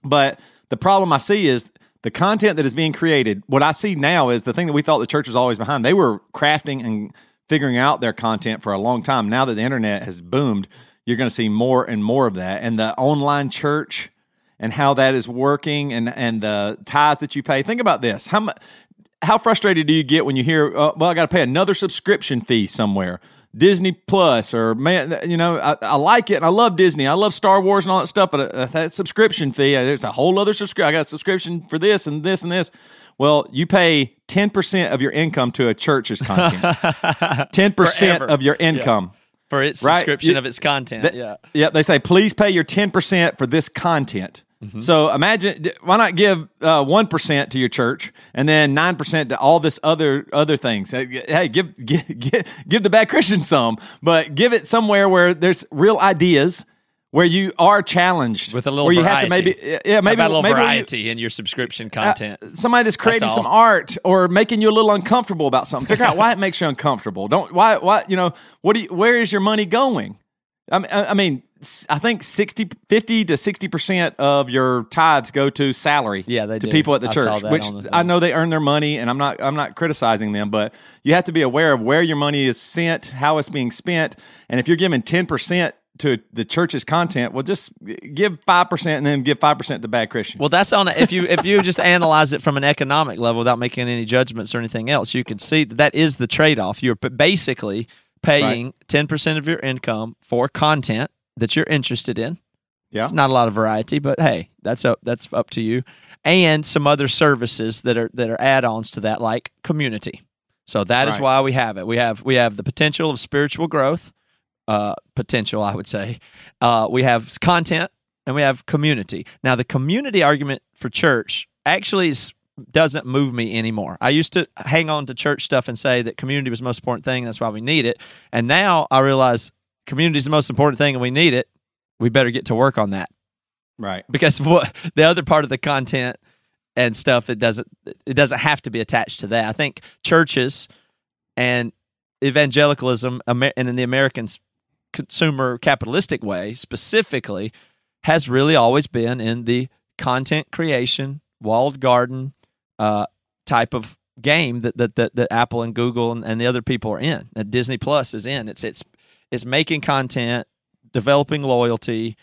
But the problem I see is the content that is being created. What I see now is the thing that we thought the church was always behind. They were crafting and figuring out their content for a long time. Now that the internet has boomed, you're going to see more and more of that. And the online church and how that is working and and the ties that you pay. Think about this. How how frustrated do you get when you hear, uh, well, I got to pay another subscription fee somewhere? Disney Plus, or man, you know, I, I like it and I love Disney. I love Star Wars and all that stuff, but uh, that subscription fee, uh, there's a whole other subscription. I got a subscription for this and this and this. Well, you pay 10% of your income to a church's content, <laughs> 10% Forever. of your income. For its Right. subscription You- of its content. That- yeah. Yeah, they say please pay your ten percent for this content. Mm-hmm. So imagine why not give uh, one to your church and then nine percent to all this other other things. Hey, give, <laughs> give give give the bad Christian some, but give it somewhere where there's real ideas. Where you are challenged With a little where you variety. have to maybe yeah maybe a little maybe you- variety in your subscription content. uh, somebody that's creating all. some art or making you a little uncomfortable about something. Figure out why it makes you uncomfortable. Don't why why you know what do you, where is your money going? I mean, I I mean, I think 60, 50 to sixty percent of your tithes go to salary. Yeah, they to do. people at the I church, which. I know they earn their money, and I'm not I'm not criticizing them, but you have to be aware of where your money is sent, how it's being spent, and if you're giving ten percent to the church's content, well, just give five percent and then give five percent to bad Christian. Well, that's on. If you if you just analyze it from an economic level without making any judgments or anything else, you can see that that is the trade off. You're basically paying ten percent of your income for content that you're interested in. yeah, It's not a lot of variety, but hey, that's up that's up to you. And some other services that are that are add-ons to that, like community. So that is Right. why we have it. We have we have the potential of spiritual growth, uh, potential, I would say. Uh, we have content and we have community. Now, the community argument for church actually is, doesn't move me anymore. I used to hang on to church stuff and say that community was the most important thing. That's why we need it. And now I realize community is the most important thing and we need it. We better get to work on that right. because what the other part of the content and stuff it doesn't it doesn't have to be attached to that. I think churches and evangelicalism and in the American consumer capitalistic way specifically has really always been in the content creation walled garden uh, type of game that that, that, that Apple and Google and, and the other people are in that Disney Plus is in it's it's it's making content developing loyalty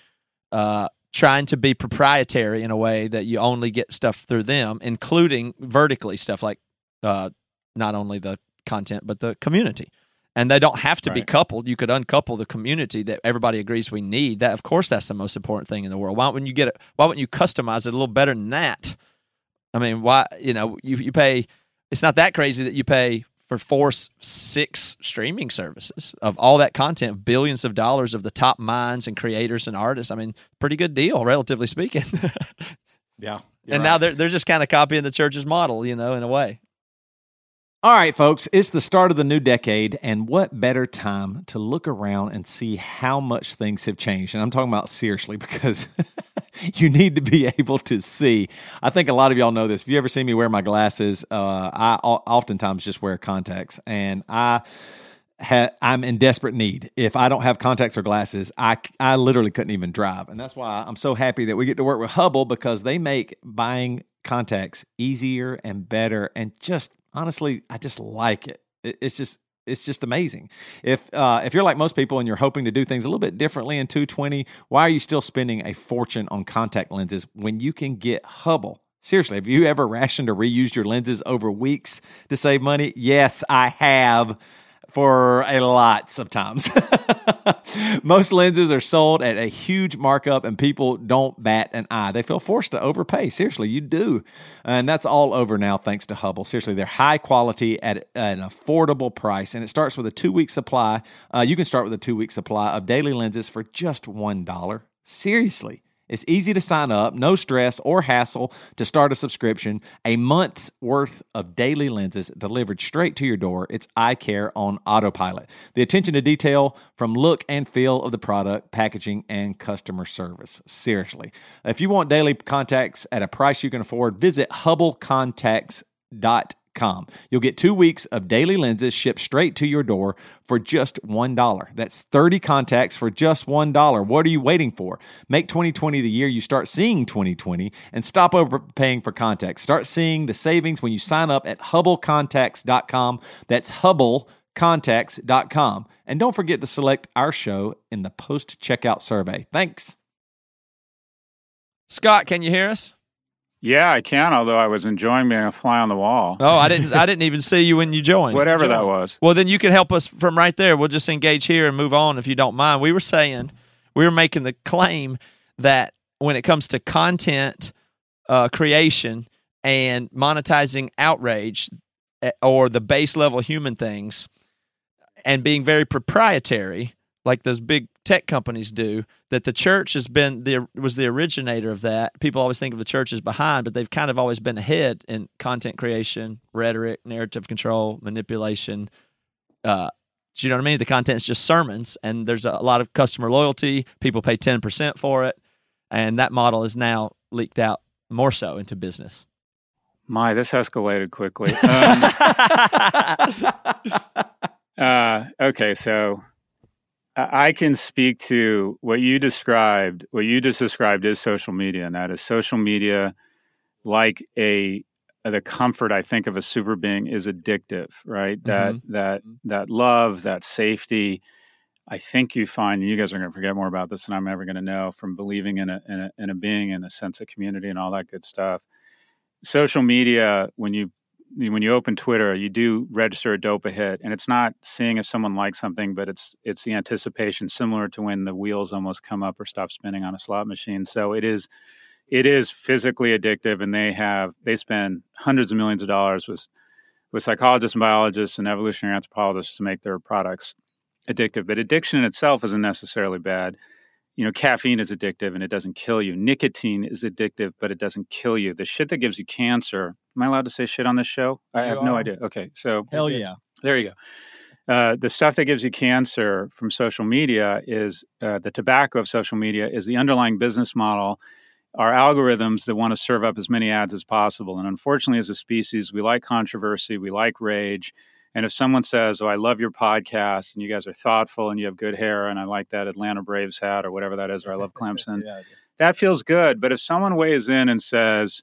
uh, trying to be proprietary in a way that you only get stuff through them, including vertically stuff like uh, not only the content but the community. And they don't have to be coupled. You could uncouple the community that everybody agrees we need. That, of course, that's the most important thing in the world. Why wouldn't you get it? Why wouldn't you customize it a little better than that? I mean, why? You know, you you pay. It's not that crazy that you pay for four, six streaming services of all that content, billions of dollars of the top minds and creators and artists. I mean, pretty good deal, relatively speaking. <laughs> Yeah. and now they're they're just kind of copying the church's model, you know, in a way. All right, folks, it's the start of the new decade, and what better time to look around and see how much things have changed? And I'm talking about seriously <laughs> because you need to be able to see. I think a lot of y'all know this. If you ever see me wear my glasses, uh, I oftentimes just wear contacts, and I. Ha- I'm in desperate need. If I don't have contacts or glasses, I, I literally couldn't even drive. And that's why I'm so happy that we get to work with Hubble because they make buying contacts easier and better. And just honestly, I just like it. it it's just it's just amazing. If uh, if you're like most people and you're hoping to do things a little bit differently in 220, why are you still spending a fortune on contact lenses when you can get Hubble? Seriously, have you ever rationed or reused your lenses over weeks to save money? Yes, I have for a lots of times. <laughs> Most lenses are sold at a huge markup and people don't bat an eye. They feel forced to overpay. Seriously, you do. And that's all over now thanks to Hubble. Seriously, they're high quality at an affordable price and it starts with a 2-week supply. Uh, you can start with a 2-week supply of daily lenses for just $1. Seriously. It's easy to sign up, no stress or hassle to start a subscription. A month's worth of daily lenses delivered straight to your door. It's eye care on autopilot. The attention to detail from look and feel of the product, packaging, and customer service. Seriously. If you want daily contacts at a price you can afford, visit hubblecontacts.com You'll get two weeks of daily lenses shipped straight to your door for just $1. That's 30 contacts for just $1. What are you waiting for? Make 2020 the year you start seeing 2020 and stop overpaying for contacts. Start seeing the savings when you sign up at HubbleContacts.com. That's HubbleContacts.com. And don't forget to select our show in the post checkout survey. Thanks. Scott, can you hear us? Yeah, I can. Although I was enjoying being a fly on the wall. Oh, I didn't. I <laughs> didn't even see you when you joined. Whatever that was. Well, then you can help us from right there. We'll just engage here and move on if you don't mind. We were saying we were making the claim that when it comes to content uh, creation and monetizing outrage eh, or the base level human things and being very proprietary like those big tech companies do that the church has been the was the originator of that. People always think of the church as behind but they've kind of always been ahead in content creation rhetoric narrative control manipulation uh do you know what i mean? The content's just sermons and there's a lot of customer loyalty. People pay 10% for it and that model is now leaked out more so into business. My this escalated quickly. <laughs> Um, uh, okay so I can speak to what you described. What you just described is social media, and that is social media, like a the comfort I think of a super being is addictive, right? That mm-hmm. that that love, that safety. I think you find you guys are going to forget more about this than I'm ever going to know from believing in a, in a in a being and a sense of community and all that good stuff. Social media, when you when you open Twitter, you do register a dope hit, and it's not seeing if someone likes something, but it's it's the anticipation, similar to when the wheels almost come up or stop spinning on a slot machine. So it is it is physically addictive, and they have they spend hundreds of millions of dollars with with psychologists and biologists and evolutionary anthropologists to make their products addictive. But addiction in itself isn't necessarily bad you know, caffeine is addictive and it doesn't kill you. Nicotine is addictive, but it doesn't kill you. The shit that gives you cancer. Am I allowed to say shit on this show? I you have are. no idea. Okay, so hell yeah, there you go. Uh, the stuff that gives you cancer from social media is uh, the tobacco of social media is the underlying business model are algorithms that want to serve up as many ads as possible. And unfortunately, as a species, we like controversy, we like rage, and if someone says, "Oh, I love your podcast, and you guys are thoughtful, and you have good hair, and I like that Atlanta Braves hat, or whatever that is, or I love <laughs> Clemson," yeah, that feels good. But if someone weighs in and says,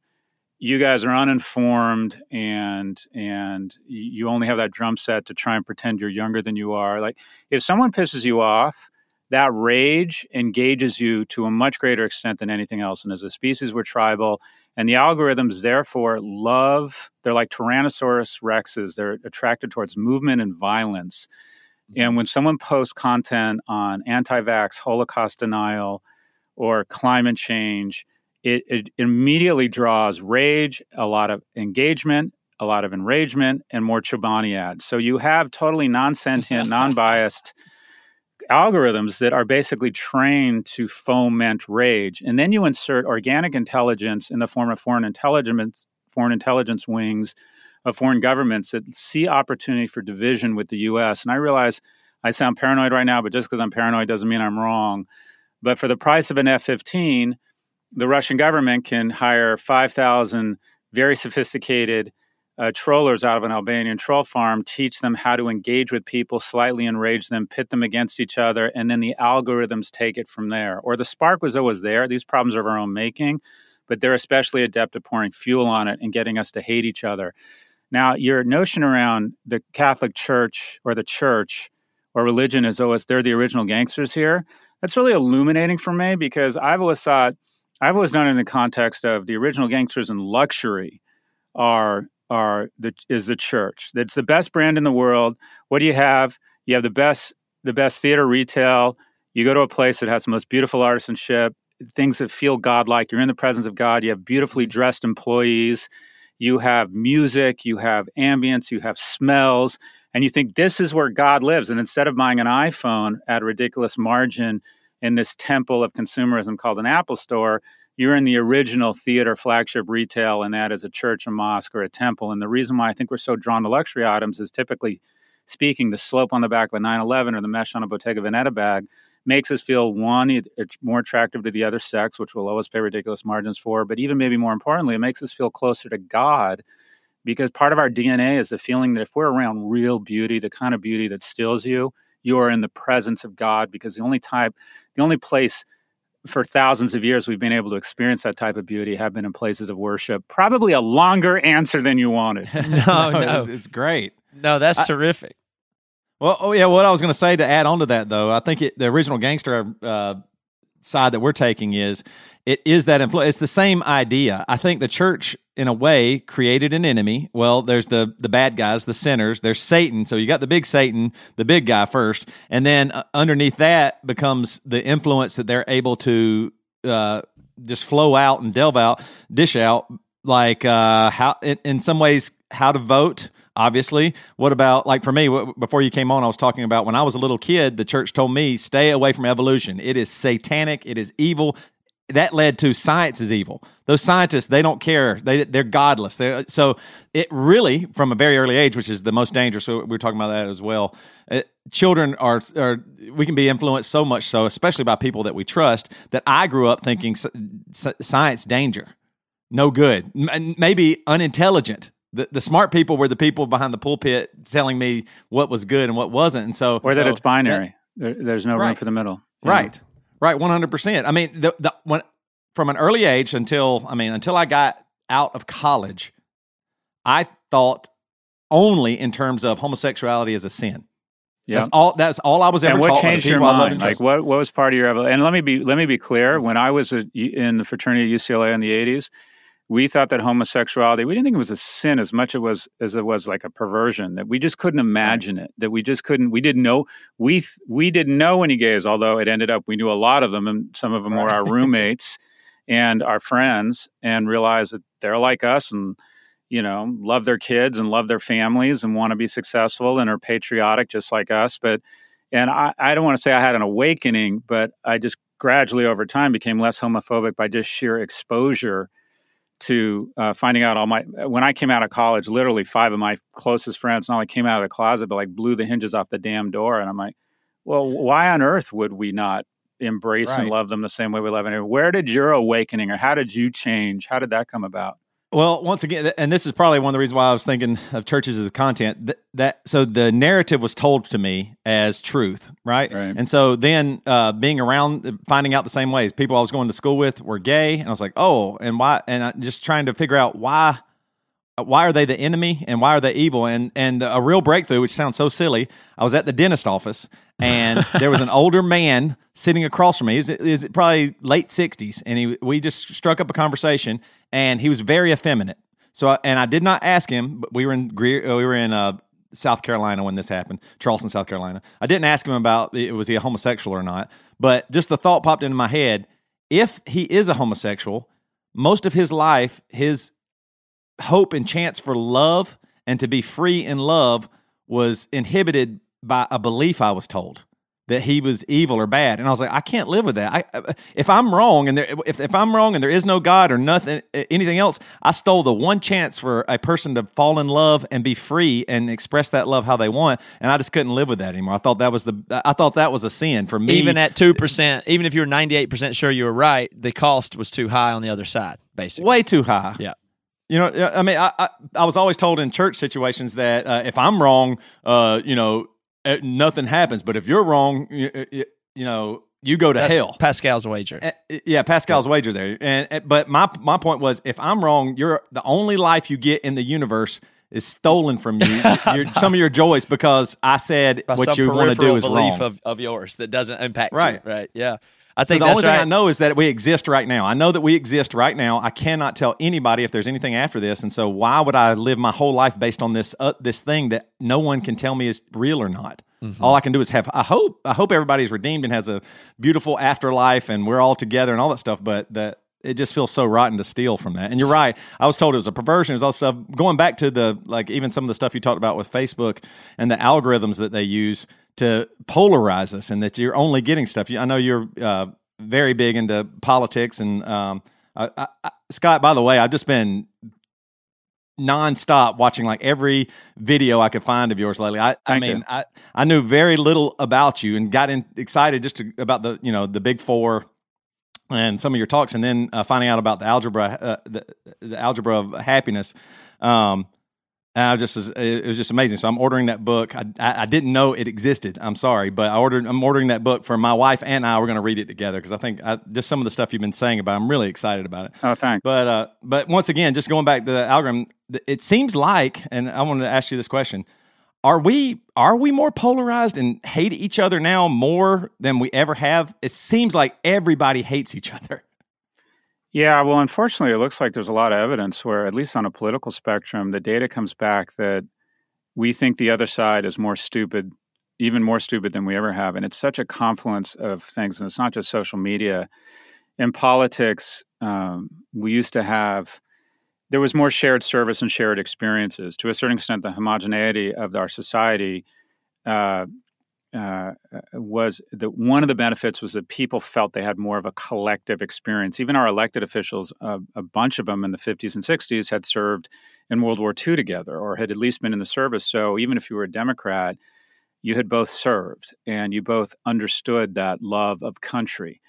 "You guys are uninformed, and and you only have that drum set to try and pretend you're younger than you are," like if someone pisses you off, that rage engages you to a much greater extent than anything else. And as a species, we're tribal, and the algorithms, therefore, love, they're like Tyrannosaurus rexes. They're attracted towards movement and violence. Mm-hmm. And when someone posts content on anti vax, Holocaust denial, or climate change, it, it immediately draws rage, a lot of engagement, a lot of enragement, and more Chobani ads. So you have totally non sentient, <laughs> non biased algorithms that are basically trained to foment rage. And then you insert organic intelligence in the form of foreign intelligence, foreign intelligence wings of foreign governments that see opportunity for division with the US. And I realize I sound paranoid right now, but just because I'm paranoid doesn't mean I'm wrong. But for the price of an F 15, the Russian government can hire 5,000 very sophisticated uh, trollers out of an Albanian troll farm, teach them how to engage with people, slightly enrage them, pit them against each other, and then the algorithms take it from there. Or the spark was always there. These problems are of our own making, but they're especially adept at pouring fuel on it and getting us to hate each other. Now, your notion around the Catholic Church or the church or religion is always they're the original gangsters here. That's really illuminating for me because I've always thought, I've always done it in the context of the original gangsters and luxury are are the is the church. It's the best brand in the world. What do you have? You have the best the best theater retail. You go to a place that has the most beautiful artisanship, things that feel godlike. You're in the presence of God. You have beautifully dressed employees. You have music. You have ambience. You have smells. And you think this is where God lives. And instead of buying an iPhone at a ridiculous margin, in this temple of consumerism called an Apple Store, you're in the original theater flagship retail, and that is a church, a mosque, or a temple. And the reason why I think we're so drawn to luxury items is typically speaking, the slope on the back of a 911 or the mesh on a Bottega Veneta bag makes us feel one, it's more attractive to the other sex, which we'll always pay ridiculous margins for. But even maybe more importantly, it makes us feel closer to God because part of our DNA is the feeling that if we're around real beauty, the kind of beauty that stills you, you are in the presence of God because the only time, the only place for thousands of years we've been able to experience that type of beauty have been in places of worship. Probably a longer answer than you wanted. <laughs> <laughs> no, no, it's great. No, that's I, terrific. Well, oh yeah, what I was going to say to add on to that though, I think it, the original gangster uh, side that we're taking is it is that influence. It's the same idea. I think the church, in a way, created an enemy. Well, there's the the bad guys, the sinners. There's Satan. So you got the big Satan, the big guy first, and then uh, underneath that becomes the influence that they're able to uh, just flow out and delve out, dish out, like uh, how in, in some ways how to vote obviously. What about, like for me, before you came on, I was talking about when I was a little kid, the church told me, stay away from evolution. It is satanic, it is evil. That led to science is evil. Those scientists, they don't care. They, they're godless. They're, so it really, from a very early age, which is the most dangerous, we are talking about that as well. It, children are, are, we can be influenced so much so, especially by people that we trust, that I grew up thinking science danger, no good, maybe unintelligent the, the smart people were the people behind the pulpit telling me what was good and what wasn't. And so, or that so it's binary. That, there, there's no right. room for the middle. Right. Know? Right. 100%. I mean, the, the, when, from an early age until, I mean, until I got out of college, I thought only in terms of homosexuality as a sin. Yeah. That's all. That's all I was ever and what changed your mind? Like what? What was part of your? Evolution? And let me be. Let me be clear. When I was a, in the fraternity at UCLA in the '80s, we thought that homosexuality we didn't think it was a sin as much it was as it was like a perversion that we just couldn't imagine it that we just couldn't we didn't know we we didn't know any gays although it ended up we knew a lot of them and some of them were our <laughs> roommates and our friends and realized that they're like us and you know love their kids and love their families and want to be successful and are patriotic just like us but and I, I don't want to say i had an awakening but i just gradually over time became less homophobic by just sheer exposure to uh, finding out all my when I came out of college, literally five of my closest friends not only came out of the closet, but like blew the hinges off the damn door. And I'm like, well, why on earth would we not embrace right. and love them the same way we love them? Where did your awakening or how did you change? How did that come about? Well, once again, and this is probably one of the reasons why I was thinking of churches as the content that, that so the narrative was told to me as truth, right? right. And so then uh, being around, finding out the same ways, people I was going to school with were gay, and I was like, oh, and why? And I, just trying to figure out why why are they the enemy and why are they evil and and a real breakthrough which sounds so silly i was at the dentist office and <laughs> there was an older man sitting across from me is is probably late 60s and he we just struck up a conversation and he was very effeminate. So, I, and I did not ask him, but we were in uh, we were in uh, South Carolina when this happened, Charleston, South Carolina. I didn't ask him about was he a homosexual or not, but just the thought popped into my head: if he is a homosexual, most of his life, his hope and chance for love and to be free in love was inhibited by a belief I was told that he was evil or bad. And I was like, I can't live with that. I, if I'm wrong and there, if, if I'm wrong and there is no God or nothing, anything else, I stole the one chance for a person to fall in love and be free and express that love how they want. And I just couldn't live with that anymore. I thought that was the, I thought that was a sin for me. Even at 2%, even if you were 98% sure you were right, the cost was too high on the other side, basically. Way too high. Yeah. You know, I mean, I, I, I was always told in church situations that uh, if I'm wrong, uh, you know, uh, nothing happens. But if you're wrong, you, uh, you, you know, you go to That's hell. Pascal's wager. Uh, yeah, Pascal's yeah. wager there. And but my my point was, if I'm wrong, you're the only life you get in the universe is stolen from you. <laughs> some of your joys because I said By what you want to do is belief wrong. Of, of yours that doesn't impact right. you. Right. Yeah. I think so the only right. thing I know is that we exist right now. I know that we exist right now. I cannot tell anybody if there's anything after this, and so why would I live my whole life based on this uh, this thing that no one can tell me is real or not? Mm-hmm. All I can do is have. I hope. I hope everybody's redeemed and has a beautiful afterlife, and we're all together and all that stuff. But that it just feels so rotten to steal from that. And you're right. I was told it was a perversion. It was also going back to the like even some of the stuff you talked about with Facebook and the algorithms that they use to polarize us and that you're only getting stuff. I know you're uh, very big into politics and um, I, I, Scott. By the way, I've just been nonstop watching like every video I could find of yours lately. I, I mean, I, I knew very little about you and got in, excited just to, about the you know the big four and some of your talks, and then uh, finding out about the algebra, uh, the, the algebra of happiness. Um, and I just it was just amazing. So I'm ordering that book. I, I, I didn't know it existed. I'm sorry, but I ordered. I'm ordering that book for my wife and I. We're going to read it together because I think I, just some of the stuff you've been saying about. It, I'm really excited about it. Oh, thanks. But uh, but once again, just going back to the algorithm, it seems like, and I wanted to ask you this question: Are we are we more polarized and hate each other now more than we ever have? It seems like everybody hates each other. Yeah, well, unfortunately, it looks like there's a lot of evidence where, at least on a political spectrum, the data comes back that we think the other side is more stupid, even more stupid than we ever have. And it's such a confluence of things. And it's not just social media. In politics, um, we used to have, there was more shared service and shared experiences. To a certain extent, the homogeneity of our society uh, uh, was that one of the benefits was that people felt they had more of a collective experience. Even our elected officials, uh, a bunch of them in the 50s and 60s, had served in World War II together or had at least been in the service. So even if you were a Democrat, you had both served and you both understood that love of country.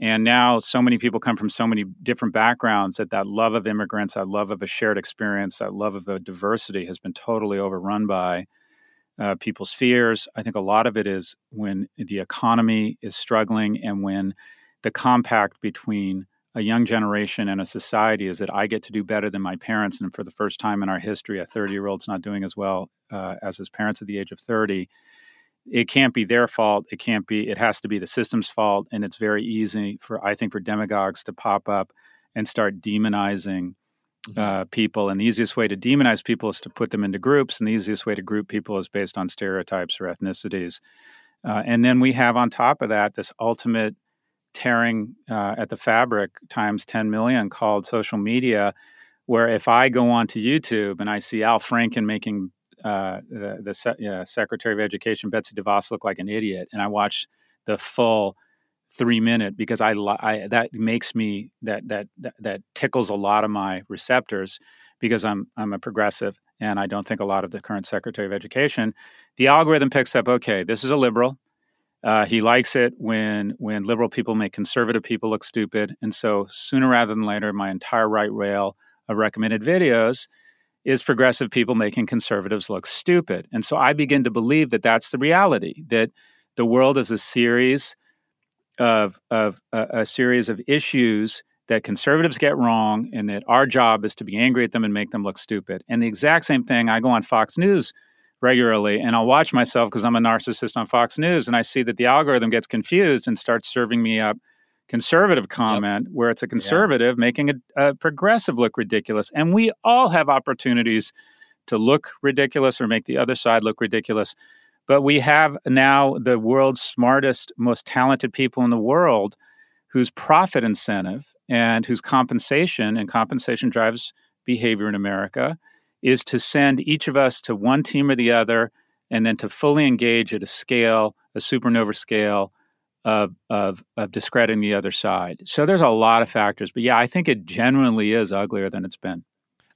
And now so many people come from so many different backgrounds that that love of immigrants, that love of a shared experience, that love of a diversity has been totally overrun by uh, people's fears. I think a lot of it is when the economy is struggling and when the compact between a young generation and a society is that I get to do better than my parents. And for the first time in our history, a 30 year old's not doing as well uh, as his parents at the age of 30. It can't be their fault. It can't be, it has to be the system's fault. And it's very easy for, I think, for demagogues to pop up and start demonizing. Uh, people. And the easiest way to demonize people is to put them into groups. And the easiest way to group people is based on stereotypes or ethnicities. Uh, and then we have on top of that this ultimate tearing uh, at the fabric times 10 million called social media, where if I go onto YouTube and I see Al Franken making uh, the, the se- Secretary of Education Betsy DeVos look like an idiot, and I watch the full three minute because I, I that makes me that, that that tickles a lot of my receptors because I'm I'm a progressive and I don't think a lot of the current Secretary of Education. The algorithm picks up okay, this is a liberal. Uh, he likes it when when liberal people make conservative people look stupid, and so sooner rather than later, my entire right rail of recommended videos is progressive people making conservatives look stupid, and so I begin to believe that that's the reality that the world is a series of of a, a series of issues that conservatives get wrong and that our job is to be angry at them and make them look stupid. And the exact same thing, I go on Fox News regularly and I'll watch myself because I'm a narcissist on Fox News and I see that the algorithm gets confused and starts serving me up conservative comment yep. where it's a conservative yeah. making a, a progressive look ridiculous. And we all have opportunities to look ridiculous or make the other side look ridiculous. But we have now the world's smartest, most talented people in the world whose profit incentive and whose compensation, and compensation drives behavior in America, is to send each of us to one team or the other and then to fully engage at a scale, a supernova scale of, of, of discrediting the other side. So there's a lot of factors. But yeah, I think it genuinely is uglier than it's been.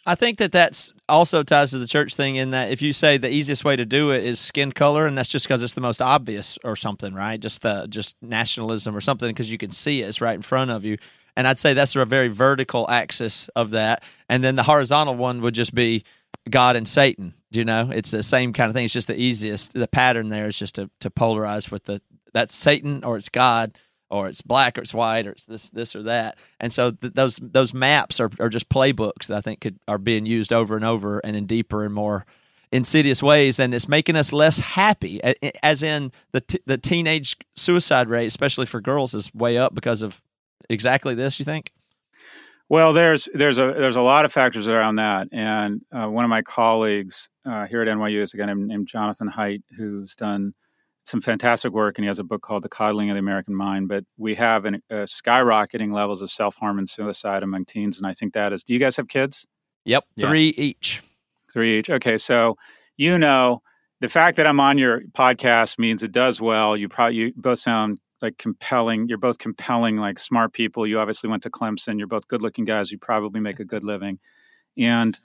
I think that that's also ties to the church thing in that if you say the easiest way to do it is skin color, and that's just because it's the most obvious or something, right? Just the just nationalism or something because you can see it, it's right in front of you. And I'd say that's a very vertical axis of that, and then the horizontal one would just be God and Satan. Do you know? It's the same kind of thing. It's just the easiest. The pattern there is just to to polarize with the that's Satan or it's God or it's black or it's white or it's this this or that. And so th- those those maps are, are just playbooks that I think could are being used over and over and in deeper and more insidious ways, and it's making us less happy. As in the t- the teenage suicide rate, especially for girls, is way up because of exactly this. You think? Well, there's there's a there's a lot of factors around that, and uh, one of my colleagues uh, here at NYU is a guy named, named Jonathan Haidt, who's done some fantastic work, and he has a book called The Coddling of the American Mind. But we have an, uh, skyrocketing levels of self harm and suicide among teens, and I think that is. Do you guys have kids? Yep, three yes. each. Three each. Okay, so you know the fact that I'm on your podcast means it does well. You probably you both sound like compelling. You're both compelling, like smart people. You obviously went to Clemson. You're both good looking guys. You probably make a good living. And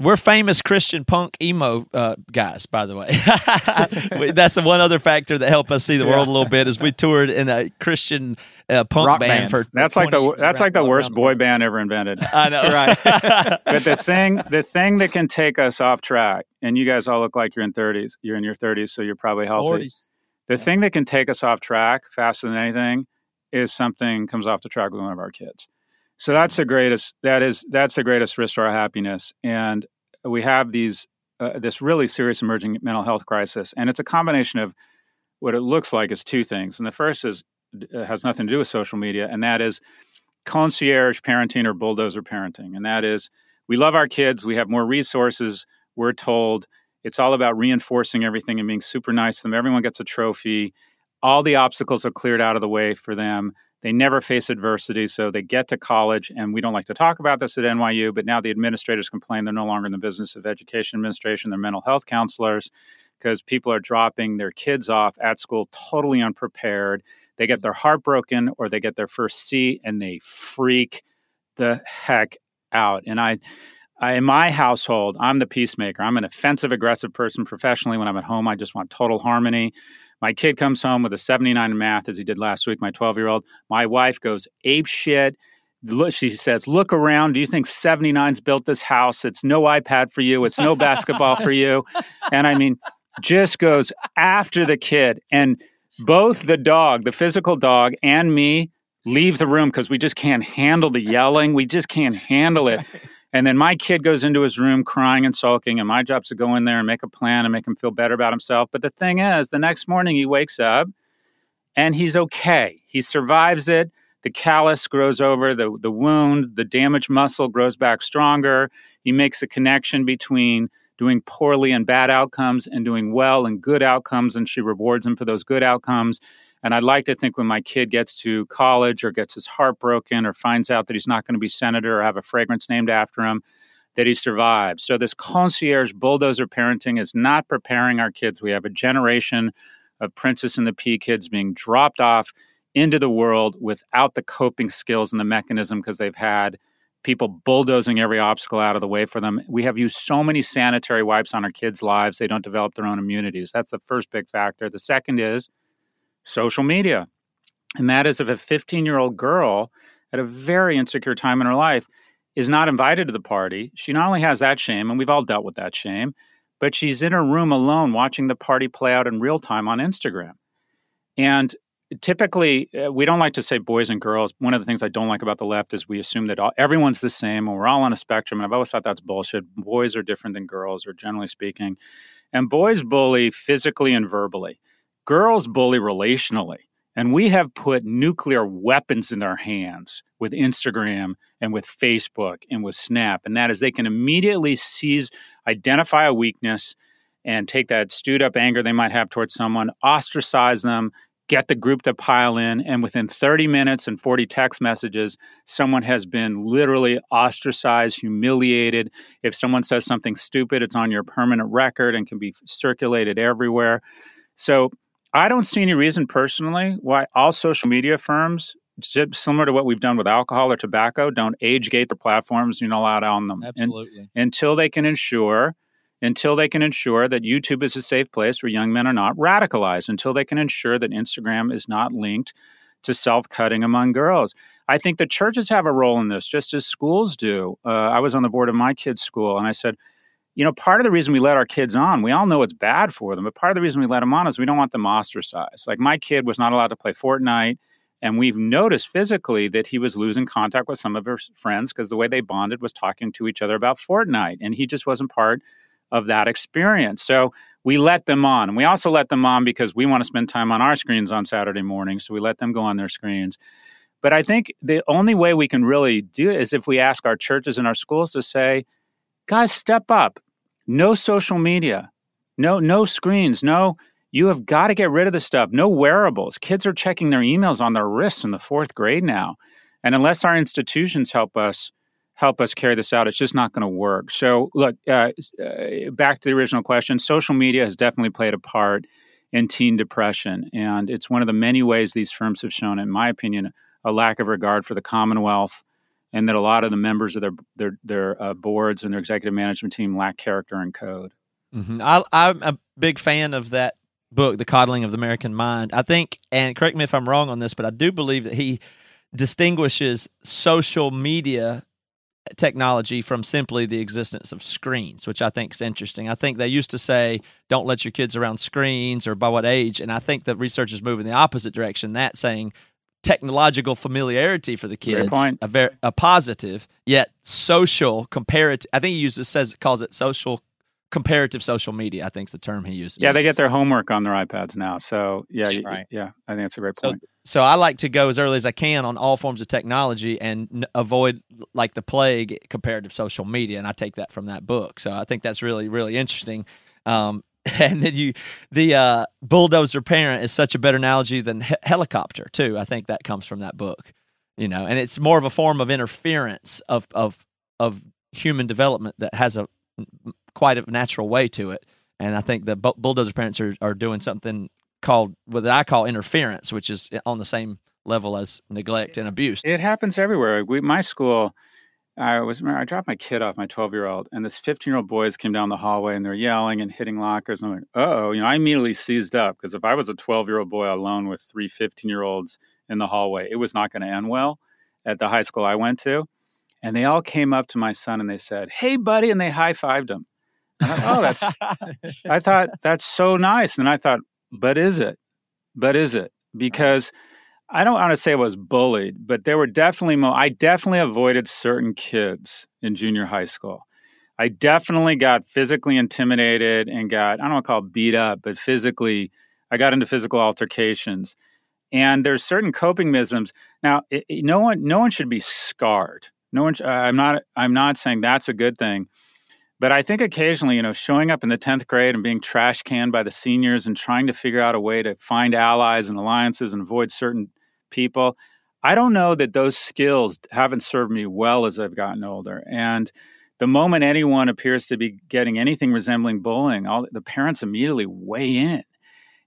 we're famous Christian punk emo uh, guys, by the way. <laughs> that's the one other factor that helped us see the yeah. world a little bit. Is we toured in a Christian uh, punk Rock band, band. for that's like the that's like the worst boy band ever invented. I know, right? <laughs> but the thing the thing that can take us off track, and you guys all look like you're in thirties. You're in your thirties, so you're probably healthy. 40s. The thing that can take us off track faster than anything is something comes off the track with one of our kids. So that's the greatest. That is that's the greatest risk to our happiness. And we have these uh, this really serious emerging mental health crisis, and it's a combination of what it looks like is two things. And the first is uh, has nothing to do with social media, and that is concierge parenting or bulldozer parenting. And that is we love our kids, we have more resources. We're told it's all about reinforcing everything and being super nice to them. Everyone gets a trophy. All the obstacles are cleared out of the way for them. They never face adversity, so they get to college. And we don't like to talk about this at NYU, but now the administrators complain they're no longer in the business of education administration. They're mental health counselors because people are dropping their kids off at school totally unprepared. They get their heart broken or they get their first C and they freak the heck out. And I, I, in my household, I'm the peacemaker. I'm an offensive aggressive person professionally. When I'm at home, I just want total harmony. My kid comes home with a 79 in math, as he did last week, my 12 year old. My wife goes ape shit. She says, Look around. Do you think 79's built this house? It's no iPad for you. It's no basketball for you. And I mean, just goes after the kid. And both the dog, the physical dog, and me leave the room because we just can't handle the yelling. We just can't handle it. <laughs> And then my kid goes into his room crying and sulking, and my job's to go in there and make a plan and make him feel better about himself. But the thing is, the next morning he wakes up and he's okay. He survives it. The callus grows over the, the wound, the damaged muscle grows back stronger. He makes the connection between doing poorly and bad outcomes and doing well and good outcomes, and she rewards him for those good outcomes. And I'd like to think when my kid gets to college or gets his heart broken or finds out that he's not going to be senator or have a fragrance named after him, that he survives. So this concierge bulldozer parenting is not preparing our kids. We have a generation of Princess and the Pea kids being dropped off into the world without the coping skills and the mechanism because they've had people bulldozing every obstacle out of the way for them. We have used so many sanitary wipes on our kids' lives, they don't develop their own immunities. That's the first big factor. The second is social media. And that is if a 15 year old girl at a very insecure time in her life is not invited to the party, she not only has that shame, and we've all dealt with that shame, but she's in her room alone watching the party play out in real time on Instagram. And typically, uh, we don't like to say boys and girls. One of the things I don't like about the left is we assume that all, everyone's the same and we're all on a spectrum. And I've always thought that's bullshit. Boys are different than girls, or generally speaking. And boys bully physically and verbally girls bully relationally. And we have put nuclear weapons in their hands with Instagram and with Facebook and with Snap. And that is they can immediately seize, identify a weakness, and take that stewed up anger they might have towards someone, ostracize them, get the group to pile in. And within 30 minutes and 40 text messages, someone has been literally ostracized, humiliated. If someone says something stupid, it's on your permanent record and can be circulated everywhere. So I don't see any reason personally why all social media firms, similar to what we've done with alcohol or tobacco, don't age gate their platforms you're not allowed on them. Absolutely. And, until they can ensure until they can ensure that YouTube is a safe place where young men are not radicalized, until they can ensure that Instagram is not linked to self cutting among girls. I think the churches have a role in this, just as schools do. Uh, I was on the board of my kids' school, and I said, you know, part of the reason we let our kids on, we all know it's bad for them, but part of the reason we let them on is we don't want them ostracized. Like my kid was not allowed to play Fortnite, and we've noticed physically that he was losing contact with some of his friends because the way they bonded was talking to each other about Fortnite, and he just wasn't part of that experience. So we let them on. And we also let them on because we want to spend time on our screens on Saturday morning. So we let them go on their screens. But I think the only way we can really do it is if we ask our churches and our schools to say, guys, step up no social media, no no screens, no you have got to get rid of the stuff. No wearables. Kids are checking their emails on their wrists in the fourth grade now. And unless our institutions help us help us carry this out. It's just not going to work. So, look, uh, uh, back to the original question social media has definitely played a part in teen depression. And it's one of the many ways these firms have shown, in my opinion, a lack of regard for the Commonwealth and that a lot of the members of their, their, their uh, boards and their executive management team lack character and code. Mm-hmm. I, I'm a big fan of that book, The Coddling of the American Mind. I think, and correct me if I'm wrong on this, but I do believe that he distinguishes social media technology from simply the existence of screens, which I think is interesting. I think they used to say, don't let your kids around screens or by what age. And I think the research is moving the opposite direction, that saying technological familiarity for the kids, a, very, a positive, yet social comparative. I think he uses, says, calls it social comparative social media. I think is the term he uses. Yeah, they get their homework on their iPads now. So yeah, right. yeah, I think that's a great point. So, so I like to go as early as I can on all forms of technology and n- avoid like the plague comparative social media, and I take that from that book. So I think that's really really interesting. Um, <laughs> and then you, the uh, bulldozer parent is such a better analogy than he- helicopter too. I think that comes from that book, you know, and it's more of a form of interference of of of human development that has a quite a natural way to it. And I think the bulldozer parents are, are doing something called what I call interference, which is on the same level as neglect and abuse. It happens everywhere. We, my school, I was I dropped my kid off, my 12 year old, and this 15 year old boys came down the hallway and they're yelling and hitting lockers. And I'm like, oh, you know, I immediately seized up because if I was a 12 year old boy alone with three 15 year olds in the hallway, it was not going to end well at the high school I went to. And they all came up to my son and they said, hey, buddy, and they high fived him. I thought, oh, that's. <laughs> I thought that's so nice, and I thought, but is it? But is it? Because I don't want to say I was bullied, but there were definitely. Mo- I definitely avoided certain kids in junior high school. I definitely got physically intimidated and got I don't want to call beat up, but physically, I got into physical altercations. And there's certain coping mechanisms. Now, it, it, no one, no one should be scarred. No one. I'm not. I'm not saying that's a good thing but I think occasionally, you know, showing up in the 10th grade and being trash canned by the seniors and trying to figure out a way to find allies and alliances and avoid certain people, I don't know that those skills haven't served me well as I've gotten older. And the moment anyone appears to be getting anything resembling bullying, all the parents immediately weigh in.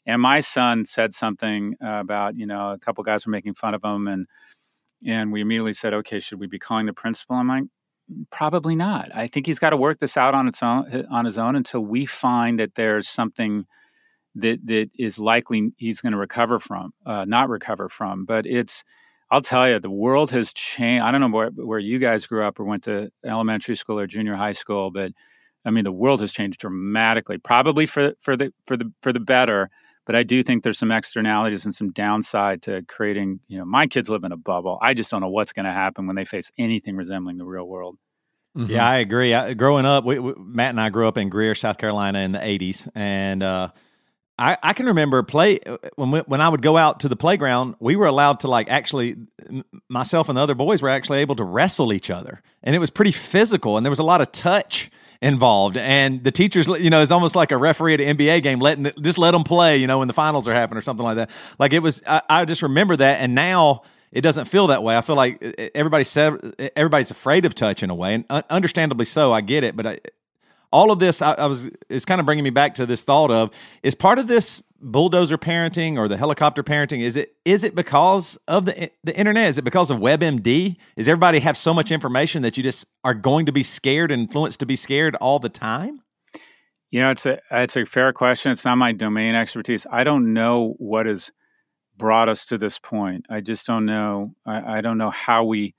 And my son said something about, you know, a couple guys were making fun of him and and we immediately said, okay, should we be calling the principal? I'm like, Probably not. I think he's got to work this out on its own on his own until we find that there's something that that is likely he's going to recover from, uh, not recover from. But it's, I'll tell you, the world has changed. I don't know where, where you guys grew up or went to elementary school or junior high school, but I mean, the world has changed dramatically. Probably for for the for the for the better. But I do think there's some externalities and some downside to creating, you know, my kids live in a bubble. I just don't know what's going to happen when they face anything resembling the real world. Mm-hmm. Yeah, I agree. I, growing up, we, we, Matt and I grew up in Greer, South Carolina in the 80s. And, uh, I, I can remember play uh, when we, when I would go out to the playground, we were allowed to like actually myself and the other boys were actually able to wrestle each other, and it was pretty physical, and there was a lot of touch involved. And the teachers, you know, it's almost like a referee at an NBA game, letting just let them play, you know, when the finals are happening or something like that. Like it was, I, I just remember that. And now it doesn't feel that way. I feel like everybody said everybody's afraid of touch in a way, and understandably so. I get it, but I, all of this I, I, was is kind of bringing me back to this thought of is part of this bulldozer parenting or the helicopter parenting is it is it because of the the internet? Is it because of webmd? Is everybody have so much information that you just are going to be scared and influenced to be scared all the time? You know it's a it's a fair question. It's not my domain expertise. I don't know what has brought us to this point. I just don't know. I, I don't know how we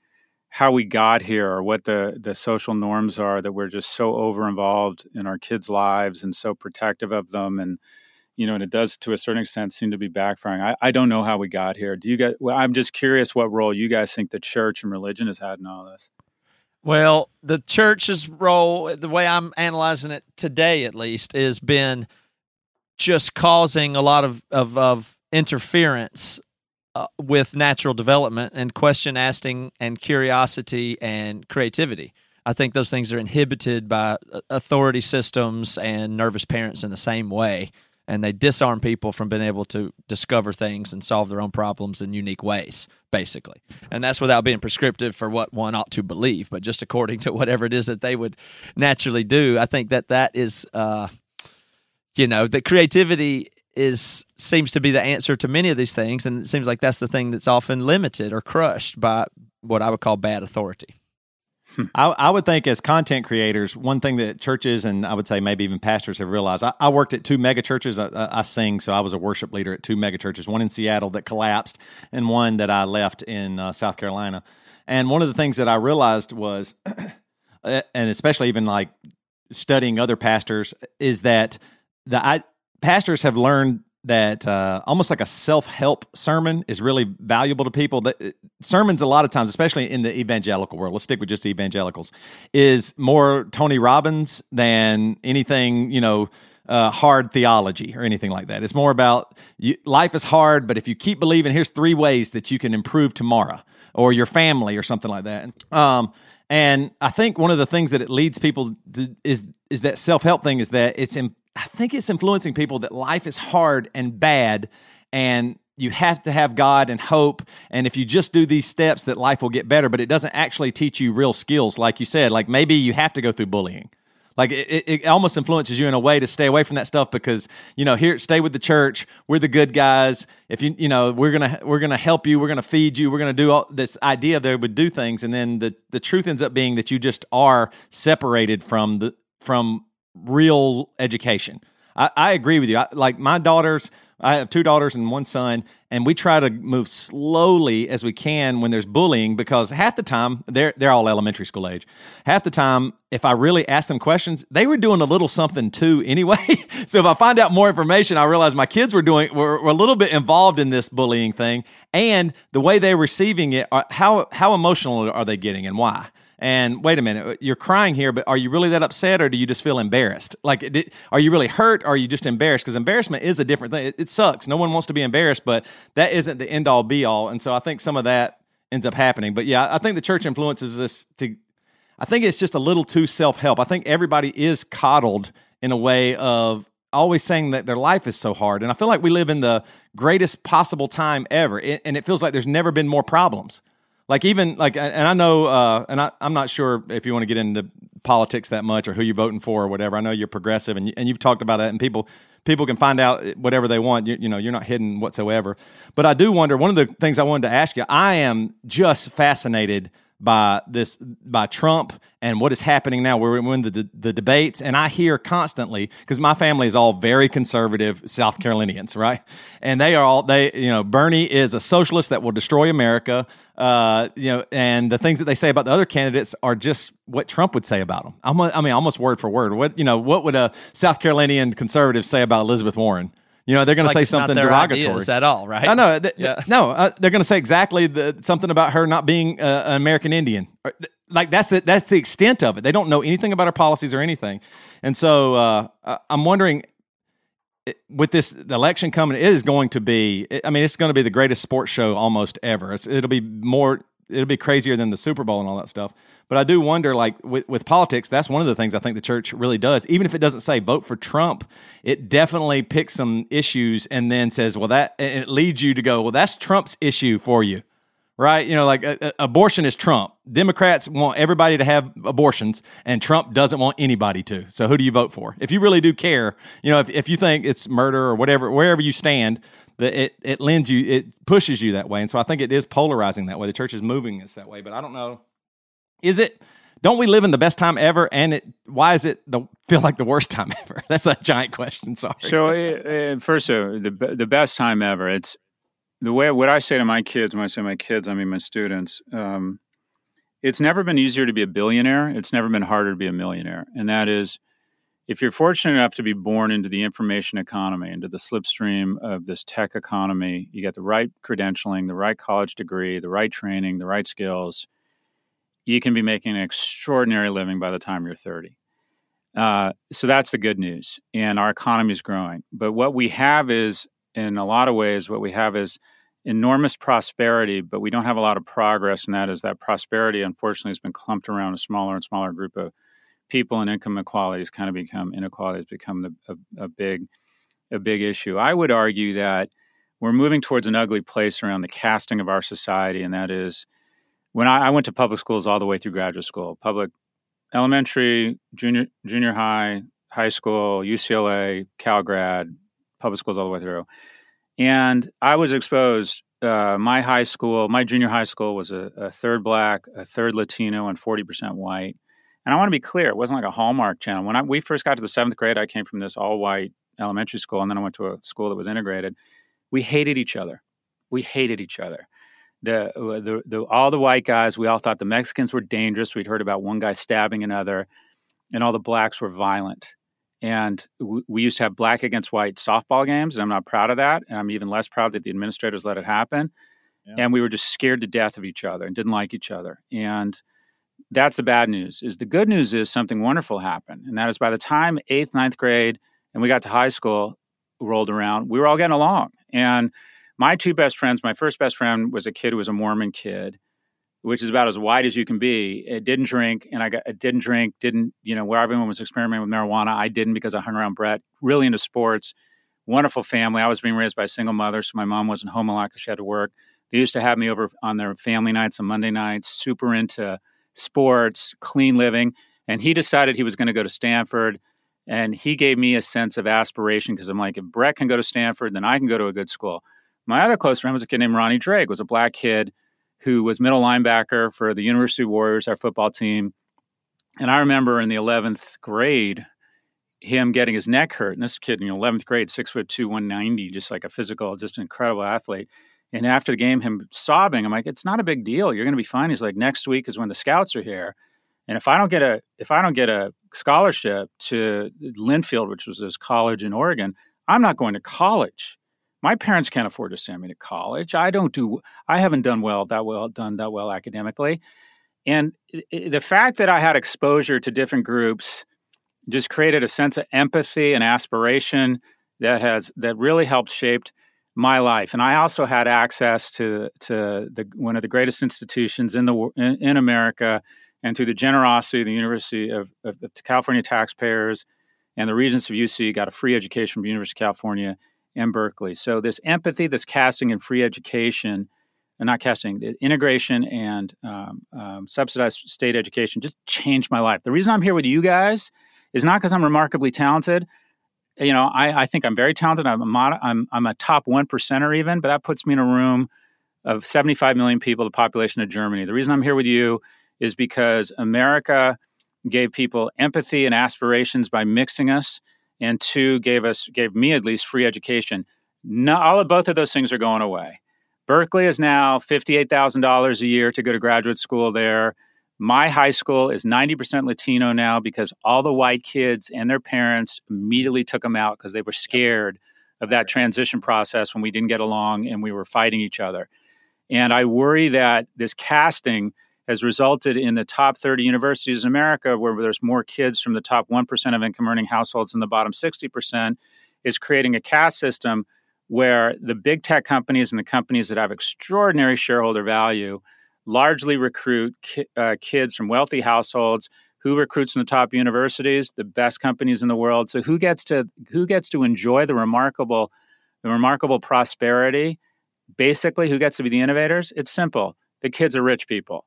how we got here or what the the social norms are that we're just so over involved in our kids' lives and so protective of them and you know and it does to a certain extent seem to be backfiring. I, I don't know how we got here. Do you guys well, i'm just curious what role you guys think the church and religion has had in all this. Well the church's role the way i'm analyzing it today at least has been just causing a lot of of, of interference uh, with natural development and question asking and curiosity and creativity. I think those things are inhibited by uh, authority systems and nervous parents in the same way. and they disarm people from being able to discover things and solve their own problems in unique ways, basically. And that's without being prescriptive for what one ought to believe, but just according to whatever it is that they would naturally do. I think that that is, uh, you know, that creativity is seems to be the answer to many of these things, and it seems like that's the thing that's often limited or crushed by what I would call bad authority. I, I, would think as content creators, one thing that churches and I would say maybe even pastors have realized. I, I worked at two mega churches. I, I, sing, so I was a worship leader at two mega churches. One in Seattle that collapsed, and one that I left in uh, South Carolina. And one of the things that I realized was, <clears throat> and especially even like studying other pastors, is that the I, pastors have learned that uh, almost like a self help sermon is really valuable to people. That uh, sermons, a lot of times, especially in the evangelical world, let's stick with just evangelicals, is more Tony Robbins than anything you know. Uh, hard theology or anything like that. It's more about you, life is hard, but if you keep believing, here's three ways that you can improve tomorrow or your family or something like that. Um, and I think one of the things that it leads people to, is is that self help thing is that it's in, I think it's influencing people that life is hard and bad and you have to have God and hope. And if you just do these steps, that life will get better. But it doesn't actually teach you real skills, like you said. Like maybe you have to go through bullying. Like it, it almost influences you in a way to stay away from that stuff because you know here stay with the church. We're the good guys. If you you know we're gonna we're gonna help you. We're gonna feed you. We're gonna do all this idea they would do things, and then the the truth ends up being that you just are separated from the from real education. I, I agree with you. I, like my daughters, I have two daughters and one son, and we try to move slowly as we can when there's bullying because half the time they're they're all elementary school age. Half the time, if I really ask them questions, they were doing a little something too anyway. <laughs> so if I find out more information, I realize my kids were doing were, were a little bit involved in this bullying thing, and the way they're receiving it. Are, how how emotional are they getting, and why? And wait a minute, you're crying here, but are you really that upset or do you just feel embarrassed? Like, are you really hurt or are you just embarrassed? Because embarrassment is a different thing. It, it, sucks. No one wants to be embarrassed, but that isn't the end all be all. And so I think some of that ends up happening. But yeah, I think the church influences us to, I think it's just a little too self help. I think everybody is coddled in a way of, always saying that their life is so hard. And I feel like we live in the greatest possible time ever. And it feels like there's never been more problems. Like even like, and I know, uh, and I, I'm not sure if you want to get into politics that much or who you're voting for or whatever. I know you're progressive and you, and you've talked about that, and people people can find out whatever they want. You, you know, you're not hidden whatsoever. But I do wonder. One of the things I wanted to ask you, I am just fascinated by this by Trump and what is happening now. We're in the the debates, and I hear constantly because my family is all very conservative South Carolinians, right? And they are all they you know Bernie is a socialist that will destroy America. Uh, you know, and the things that they say about the other candidates are just what Trump would say about them. I mean, almost word for word. What you know, what would a South Carolinian conservative say about Elizabeth Warren? You know, they're going to say something derogatory at all, right? I know. Th- yeah. no, uh, they're going to say exactly the, something about her not being uh, an American Indian. Like that's the, that's the extent of it. They don't know anything about our policies or anything. And so uh, I'm wondering, with this election coming, it is going to be. I mean, it's going to be the greatest sports show almost ever. It's, it'll be more. It'll be crazier than the Super Bowl and all that stuff. But I do wonder, like with, with politics, that's one of the things I think the church really does. Even if it doesn't say vote for Trump, it definitely picks some issues and then says, well, that, and it leads you to go, well, that's Trump's issue for you right? You know, like abortion is Trump. Democrats want everybody to have abortions, and Trump doesn't want anybody to. So who do you vote for? If you really do care, you know, if, if you think it's murder or whatever, wherever you stand, that it it lends you, it pushes you that way, and so I think it is polarizing that way. The church is moving us that way, but I don't know. Is it? Don't we live in the best time ever? And it, why is it the feel like the worst time <laughs> ever? That's a giant question. Sorry. So uh, first, uh, the the best time ever. It's the way what I say to my kids. When I say my kids, I mean my students. Um, it's never been easier to be a billionaire. It's never been harder to be a millionaire. And that is, if you're fortunate enough to be born into the information economy, into the slipstream of this tech economy, you get the right credentialing, the right college degree, the right training, the right skills you can be making an extraordinary living by the time you're 30. Uh, so that's the good news. And our economy is growing. But what we have is, in a lot of ways, what we have is enormous prosperity, but we don't have a lot of progress. And that is that prosperity, unfortunately, has been clumped around a smaller and smaller group of people, and income inequality has kind of become inequality has become the, a, a big a big issue. I would argue that we're moving towards an ugly place around the casting of our society, and that is when I, I went to public schools all the way through graduate school, public elementary, junior junior high, high school, UCLA, Cal grad, public schools all the way through. And I was exposed. Uh, my high school, my junior high school, was a, a third black, a third Latino, and forty percent white. And I want to be clear, it wasn't like a Hallmark channel. When I, we first got to the seventh grade, I came from this all white elementary school, and then I went to a school that was integrated. We hated each other. We hated each other. The, uh, the, the, all the white guys, we all thought the Mexicans were dangerous. We'd heard about one guy stabbing another, and all the blacks were violent. And we, we used to have black against white softball games, and I'm not proud of that. And I'm even less proud that the administrators let it happen. Yeah. And we were just scared to death of each other and didn't like each other. And that's the bad news. Is the good news is something wonderful happened, and that is by the time eighth, ninth grade, and we got to high school rolled around, we were all getting along. And my two best friends, my first best friend was a kid who was a Mormon kid, which is about as white as you can be. It didn't drink, and I got it didn't drink, didn't you know where everyone was experimenting with marijuana. I didn't because I hung around Brett. Really into sports. Wonderful family. I was being raised by a single mother, so my mom wasn't home a lot because she had to work. They used to have me over on their family nights on Monday nights. Super into sports, clean living. And he decided he was going to go to Stanford. And he gave me a sense of aspiration because I'm like, if Brett can go to Stanford, then I can go to a good school. My other close friend was a kid named Ronnie Drake, was a black kid who was middle linebacker for the University Warriors, our football team. And I remember in the 11th grade, him getting his neck hurt. And this kid in the 11th grade, six foot two, 190, just like a physical, just an incredible athlete. And after the game, him sobbing, I'm like, it's not a big deal. You're going to be fine. He's like, next week is when the scouts are here. And if I don't get a if I don't get a scholarship to Linfield, which was this college in Oregon, I'm not going to college. My parents can't afford to send me to college. I don't do I haven't done well that well done that well academically. And the fact that I had exposure to different groups just created a sense of empathy and aspiration that has that really helped shaped my life. And I also had access to to the one of the greatest institutions in the in, in America, and through the generosity of the University of, of, California taxpayers and the Regents of UC, got a free education from the University of California and Berkeley. So this empathy, this casting and free education, and not casting, the integration and um, um, subsidized state education just changed my life. The reason I'm here with you guys is not because I'm remarkably talented you know, I, I think I'm very talented. I'm a mod, I'm I'm a top one percenter even, but that puts me in a room of 75 million people, the population of Germany. The reason I'm here with you is because America gave people empathy and aspirations by mixing us, and two gave us gave me at least free education. No, all of both of those things are going away. Berkeley is now fifty-eight thousand dollars a year to go to graduate school there. My high school is 90% Latino now because all the white kids and their parents immediately took them out because they were scared of that transition process when we didn't get along and we were fighting each other. And I worry that this casting has resulted in the top 30 universities in America, where there's more kids from the top 1% of income earning households than the bottom 60%, is creating a caste system where the big tech companies and the companies that have extraordinary shareholder value largely recruit ki- uh, kids from wealthy households. Who recruits from the top universities? The best companies in the world. So who gets to who gets to enjoy the remarkable the remarkable prosperity? Basically who gets to be the innovators? It's simple. The kids are rich people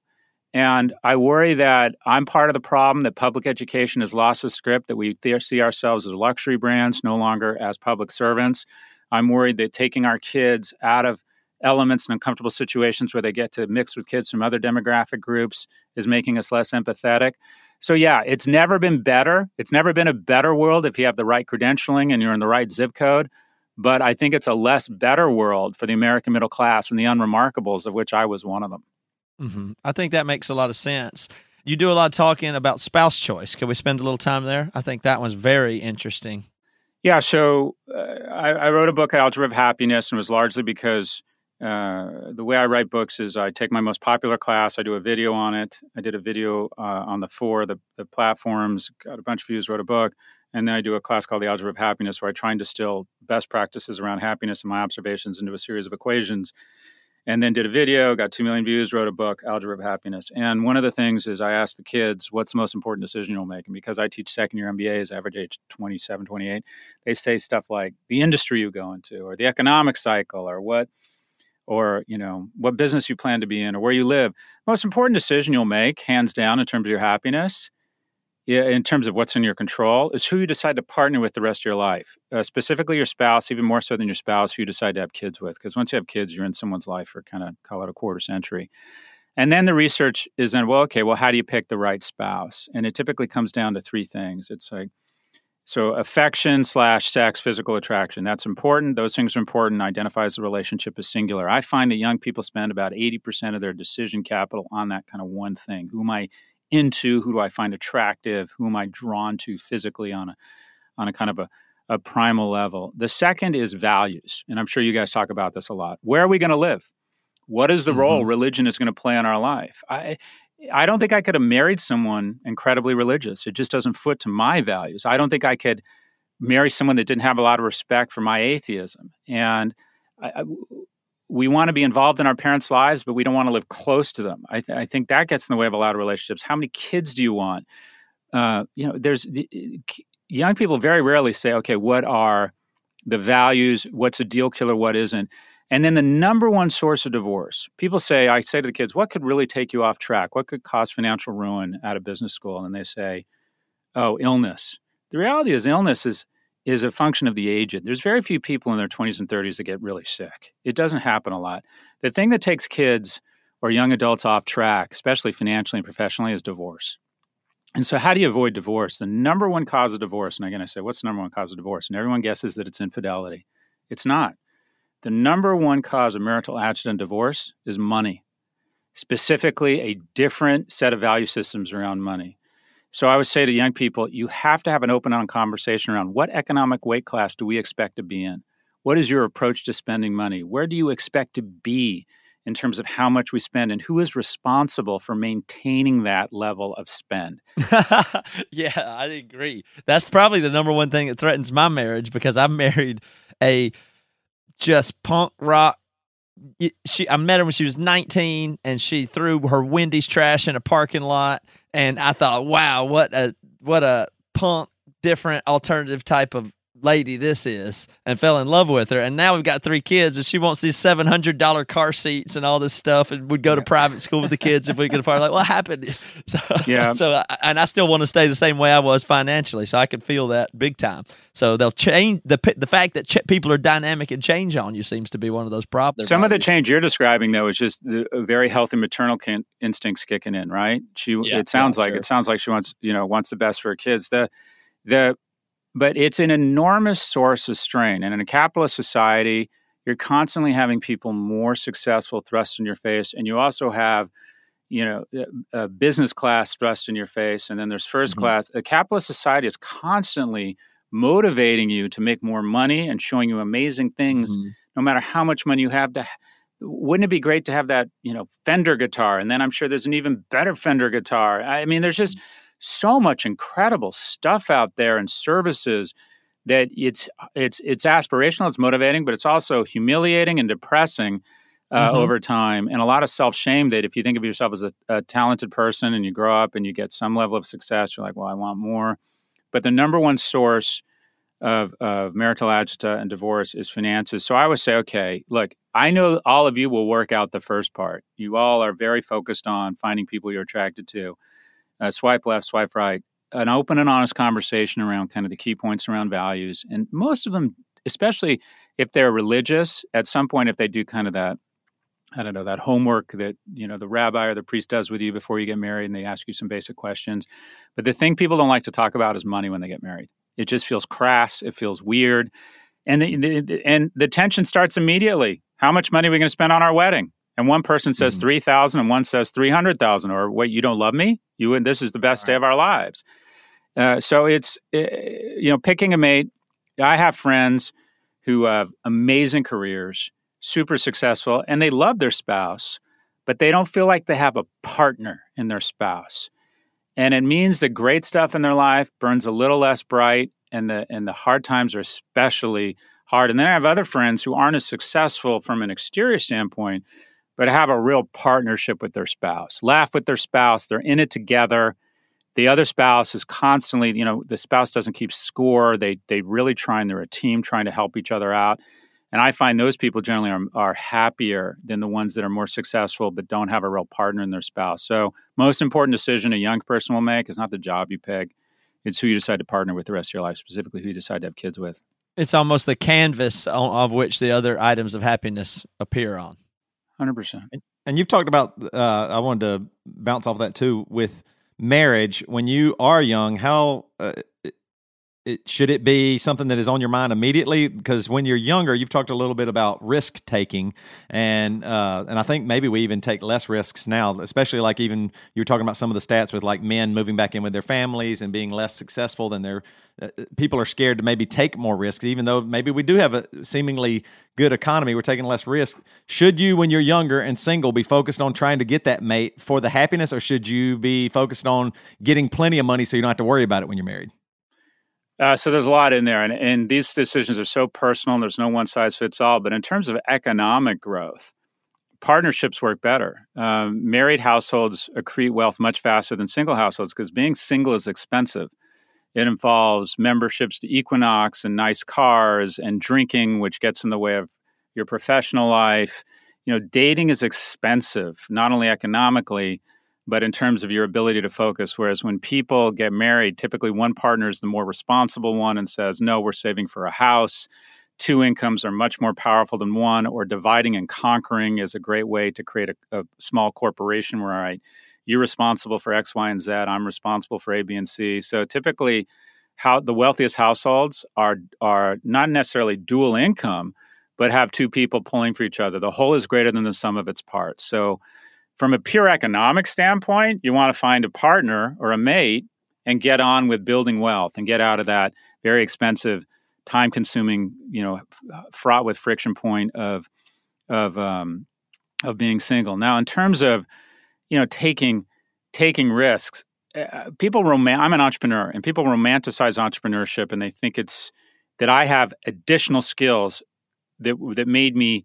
and i worry that i'm part of the problem that public education has lost the script that we see ourselves as luxury brands no longer as public servants i'm worried that taking our kids out of elements and uncomfortable situations where they get to mix with kids from other demographic groups is making us less empathetic. So, yeah, it's never been better. It's never been a better world if you have the right credentialing and you're in the right zip code. But I think it's a less better world for the American middle class and the unremarkables, of which I was one of them. Mm-hmm. I think that makes a lot of sense. You do a lot of talking about spouse choice. Can we spend a little time there? I think that one's very interesting. Yeah. So uh, I, I, wrote a book, Algebra of Happiness, and it was largely because uh, the way I write books is I take my most popular class, I do a video on it. I did a video uh, on the four the, the platforms, got a bunch of views, wrote a book, and then I do a class called the Algebra of Happiness, where I try and distill best practices around happiness and my observations into a series of equations. And then did a video, got 2 million views, wrote a book, Algebra of Happiness. And one of the things is I asked the kids, what's the most important decision you'll make? And because I teach second year MBAs, average age 27, 28, they say stuff like the industry you go into or the economic cycle or what or you know what business you plan to be in or where you live most important decision you'll make hands down in terms of your happiness yeah, in terms of what's in your control, is who you decide to partner with the rest of your life. Uh, specifically, your spouse, even more so than your spouse, who you decide to have kids with. Because once you have kids, you're in someone's life for kind of call it a quarter century. And then the research is then, well, okay, well, how do you pick the right spouse? And it typically comes down to three things. It's like, so affection slash sex, physical attraction. That's important. Those things are important. Identifies the relationship as singular. I find that young people spend about 80% of their decision capital on that kind of one thing. Who am I into who do I find attractive, who am I drawn to physically on a on a kind of a, a primal level. The second is values, and I'm sure you guys talk about this a lot. Where are we going to live? What is the mm-hmm. role religion is going to play in our life? I I don't think I could have married someone incredibly religious. It just doesn't foot to my values. I don't think I could marry someone that didn't have a lot of respect for my atheism. And I, we want to be involved in our parents' lives, but we don't want to live close to them. I, th- I think that gets in the way of a lot of relationships. How many kids do you want? Uh, you know, there's young people very rarely say, okay, what are the values? What's a deal killer? What isn't? And then the number one source of divorce. People say, I say to the kids, what could really take you off track? What could cause financial ruin at a business school? And they say, oh, illness. The reality is, illness is is a function of the aged. There's very few people in their 20s and 30s that get really sick. It doesn't happen a lot. The thing that takes kids or young adults off track, especially financially and professionally, is divorce. And so, how do you avoid divorce? The number one cause of divorce, and again, I say, what's the number one cause of divorce? And everyone guesses that it's infidelity. It's not. The number one cause of marital adjunct divorce is money, specifically a different set of value systems around money. So I would say to young people, you have to have an open on conversation around what economic weight class do we expect to be in? What is your approach to spending money? Where do you expect to be in terms of how much we spend and who is responsible for maintaining that level of spend? <laughs> yeah, I agree. That's probably the number one thing that threatens my marriage because I married a just punk rock she I met her when she was 19 and she threw her Wendy's trash in a parking lot and I thought, wow, what a what a punk different alternative type of lady this is and fell in love with her and now we've got three kids and she wants these $700 car seats and all this stuff and would go to private school with the kids if we could afford like what happened? <laughs> So yeah. so and i still want to stay the same way i was financially so i can feel that big time. So they'll change the the fact that ch- people are dynamic and change on you seems to be one of those problems some of the change you're describing though is just the very healthy maternal can- instincts kicking in right? She yeah, it sounds yeah, like sure. it sounds like she wants you know wants the best for her kids. The the but it's an enormous source of strain. And in a capitalist society, you're constantly having people more successful thrust in your face, and you also have, you know, a business class thrust in your face, and then there's 1st mm-hmm. class. A capitalist society is constantly motivating you to make more money and showing you amazing things, mm-hmm. no matter how much money you have. To wouldn't it be great to have that, you know, Fender guitar, and then I'm sure there's an even better Fender guitar. I mean, there's just mm-hmm so much incredible stuff out there and services that it's it's it's aspirational, it's motivating, but it's also humiliating and depressing uh, mm-hmm. over time, and a lot of self shame. That if you think of yourself as a, a, talented person and you grow up and you get some level of success, you're like, well, I want more. But the number one source of, of marital agita and divorce is finances. So I would say, okay, look, I know all of you will work out the first part. You all are very focused on finding people you're attracted to uh, swipe left, swipe right, an open and honest conversation around kind of the key points around values. And most of them, especially if they're religious, at some point, if they do kind of that, I don't know, that homework that, you know, the rabbi or the priest does with you before you get married and they ask you some basic questions. But the thing people don't like to talk about is money when they get married. It just feels crass. It feels weird. And the, the and the tension starts immediately. How much money are we going to spend on our wedding? And one person says mm-hmm. 3000 and one says 300000 or wait you don't love me? You and this is the best right. day of our lives. Uh, so it's uh, you know picking a mate. I have friends who have amazing careers super successful and they love their spouse but they don't feel like they have a partner in their spouse. And it means the great stuff in their life burns a little less bright and the and the hard times are especially hard. And then i have other friends who aren't as successful from an exterior standpoint but have a real partnership with their spouse. Laugh with their spouse. They're in it together. The other spouse is constantly, you know, the spouse doesn't keep score. They they really try and they're a team trying to help each other out. And I find those people generally are, are happier than the ones that are more successful but don't have a real partner in their spouse. So, most important decision a young person will make is not the job you pick, it's who you decide to partner with the rest of your life, specifically who you decide to have kids with. It's almost the canvas of which the other items of happiness appear on. 100%. And you've talked about, uh, I wanted to bounce off that too, with marriage. When you are young, how uh, it, should it be something that is on your mind immediately? Because when you're younger, you've talked a little bit about risk taking, and uh, and I think maybe we even take less risks now, especially like even you were talking about some of the stats with like men moving back in with their families and being less successful than their uh, people are scared to maybe take more risks, even though maybe we do have a seemingly good economy, we're taking less risk. Should you, when you're younger and single, be focused on trying to get that mate for the happiness, or should you be focused on getting plenty of money so you don't have to worry about it when you're married? Uh, so there's a lot in there, and, and these decisions are so personal. There's no one size fits all. But in terms of economic growth, partnerships work better. Um, married households accrete wealth much faster than single households because being single is expensive. It involves memberships to Equinox and nice cars and drinking, which gets in the way of your professional life. You know, dating is expensive, not only economically, but in terms of your ability to focus. Whereas when people get married, typically one partner is the more responsible one and says, No, we're saving for a house. Two incomes are much more powerful than one, or dividing and conquering is a great way to create a, a small corporation where I, you're responsible for X, Y, and Z. I'm responsible for A, B, and C. So typically, how the wealthiest households are are not necessarily dual income, but have two people pulling for each other. The whole is greater than the sum of its parts. So from a pure economic standpoint, you want to find a partner or a mate and get on with building wealth and get out of that very expensive, time consuming, you know, fraught with friction point of of um, of being single. Now, in terms of you know taking taking risks, uh, people I'm an entrepreneur, and people romanticize entrepreneurship, and they think it's that I have additional skills that that made me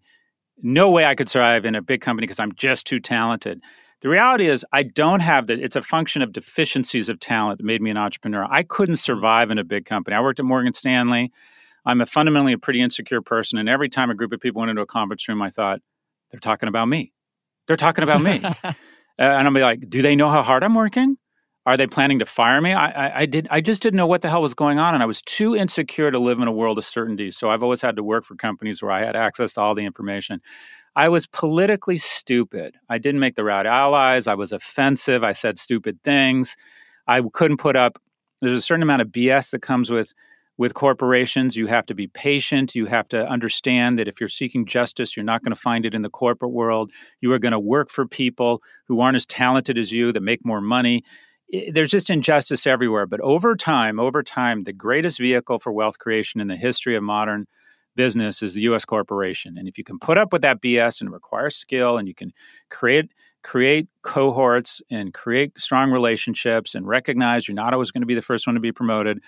no way I could survive in a big company because I'm just too talented. The reality is, I don't have that. It's a function of deficiencies of talent that made me an entrepreneur. I couldn't mm. survive in a big company. I worked at Morgan Stanley. I'm a fundamentally a pretty insecure person. And every time a group of people went into a conference room, I thought, they're talking about me. They're talking about me. <laughs> uh, and I'll be like, do they know how hard I'm working? Are they planning to fire me? I, I, I, did. I just didn't know what the hell was going on, and I was too insecure to live in a world of certainty. So I've always had to work for companies where I had access to all the information. I was politically stupid. I didn't make the right allies. I was offensive. I said stupid things. I couldn't put up. There's a certain amount of BS that comes with with corporations. You have to be patient. You have to understand that if you're seeking justice, you're not going to find it in the corporate world. You are going to work for people who aren't as talented as you that make more money there's just injustice everywhere. But over time, over time, the greatest vehicle for wealth creation in the history of modern business is the U.S. corporation. And if you can put up with that BS and require skill, and you can create create cohorts and create strong relationships and recognize you're not always going to be the first one to be promoted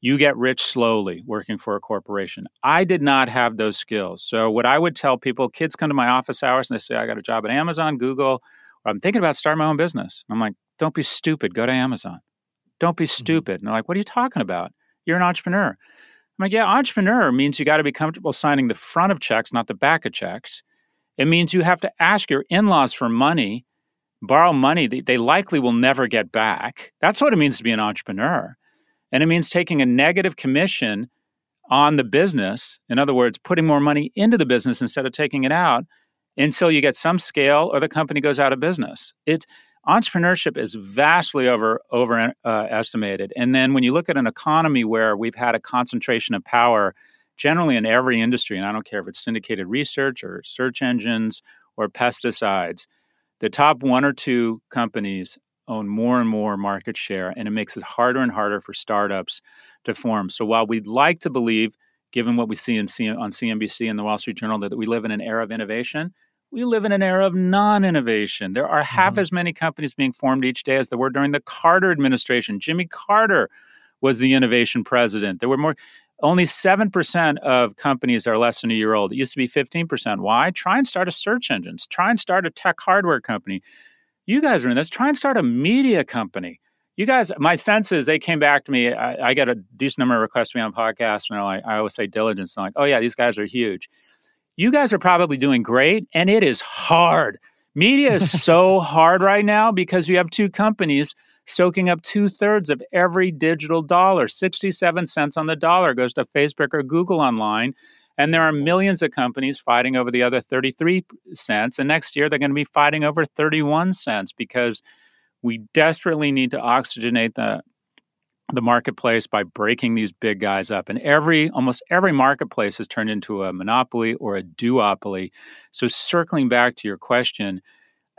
you get rich slowly working for a corporation. I did not have those skills. So, what I would tell people kids come to my office hours and they say, I got a job at Amazon, Google, I'm thinking about starting my own business. I'm like, don't be stupid. Go to Amazon. Don't be mm-hmm. stupid. Mm-hmm. And they're like, what are you talking about? You're an entrepreneur. I'm like, yeah, entrepreneur means you got to be comfortable signing the front of checks, not the back of checks. It means you have to ask your in laws for money, borrow money that they likely will never get back. That's what it means to be an entrepreneur. And it means taking a negative commission on the business. In other words, putting more money into the business instead of taking it out until you get some scale or the company goes out of business. It's entrepreneurship is vastly over overestimated. Uh, and then when you look at an economy where we've had a concentration of power, generally in every industry, and I don't care if it's syndicated research or search engines or pesticides, the top one or two companies own more and more market share, and it makes it harder and harder for startups to form. So while we'd like to believe, given what we see in C- on CNBC and the Wall Street Journal, that we live in an era of innovation, we live in an era of non innovation. There are half mm-hmm. as many companies being formed each day as there were during the Carter administration. Jimmy Carter was the innovation president. There were more. only 7% of companies are less than a year old. It used to be 15%. Why? Try and start a search engine. Try and start a tech hardware company. You guys are in this. Try and start a media company. You guys, my sense is they came back to me. I, I get a decent number of requests to me on podcasts, and like, I always say diligence. And I'm like, oh, yeah, these guys are huge. You guys are probably doing great, and it is hard. Media is <laughs> so hard right now because you have two companies – soaking up two thirds of every digital dollar. 67 cents on the dollar goes to Facebook or Google online. And there are millions of companies fighting over the other 33 cents. And next year, they're going to be fighting over 31 cents because we desperately need to oxygenate the, the marketplace by breaking these big guys up. And every almost every marketplace has turned into a monopoly or a duopoly. So circling back to your question,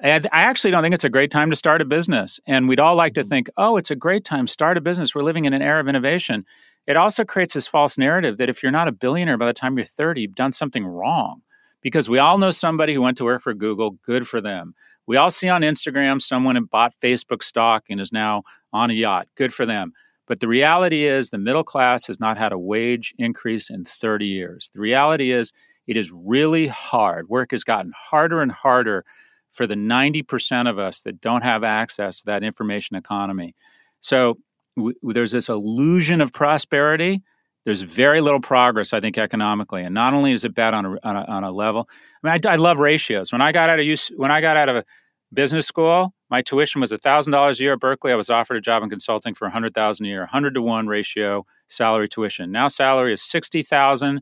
I actually don't think it's a great time to start a business. And we'd all like to mm-hmm. think, oh, it's a great time, start a business. We're living in an era of innovation. It also creates this false narrative that if you're not a billionaire by the time you're 30, you've done something wrong. Because we all know somebody who went to work for Google, good for them. We all see on Instagram someone who bought Facebook stock and is now on a yacht, good for them. But the reality is, the middle class has not had a wage increase in 30 years. The reality is, it is really hard. Work has gotten harder and harder for the 90% of us that don't have access to that information economy. So w- there's this illusion of prosperity. There's very little progress, I think, economically, and not only is it bad on a, on a, on a level. I mean, I, I, love ratios. When I got out of use, when I got out of a business school, my tuition was thousand dollars a year at Berkeley. I was offered a job in consulting for a hundred thousand a year, hundred to one ratio salary tuition. Now salary is sixty thousand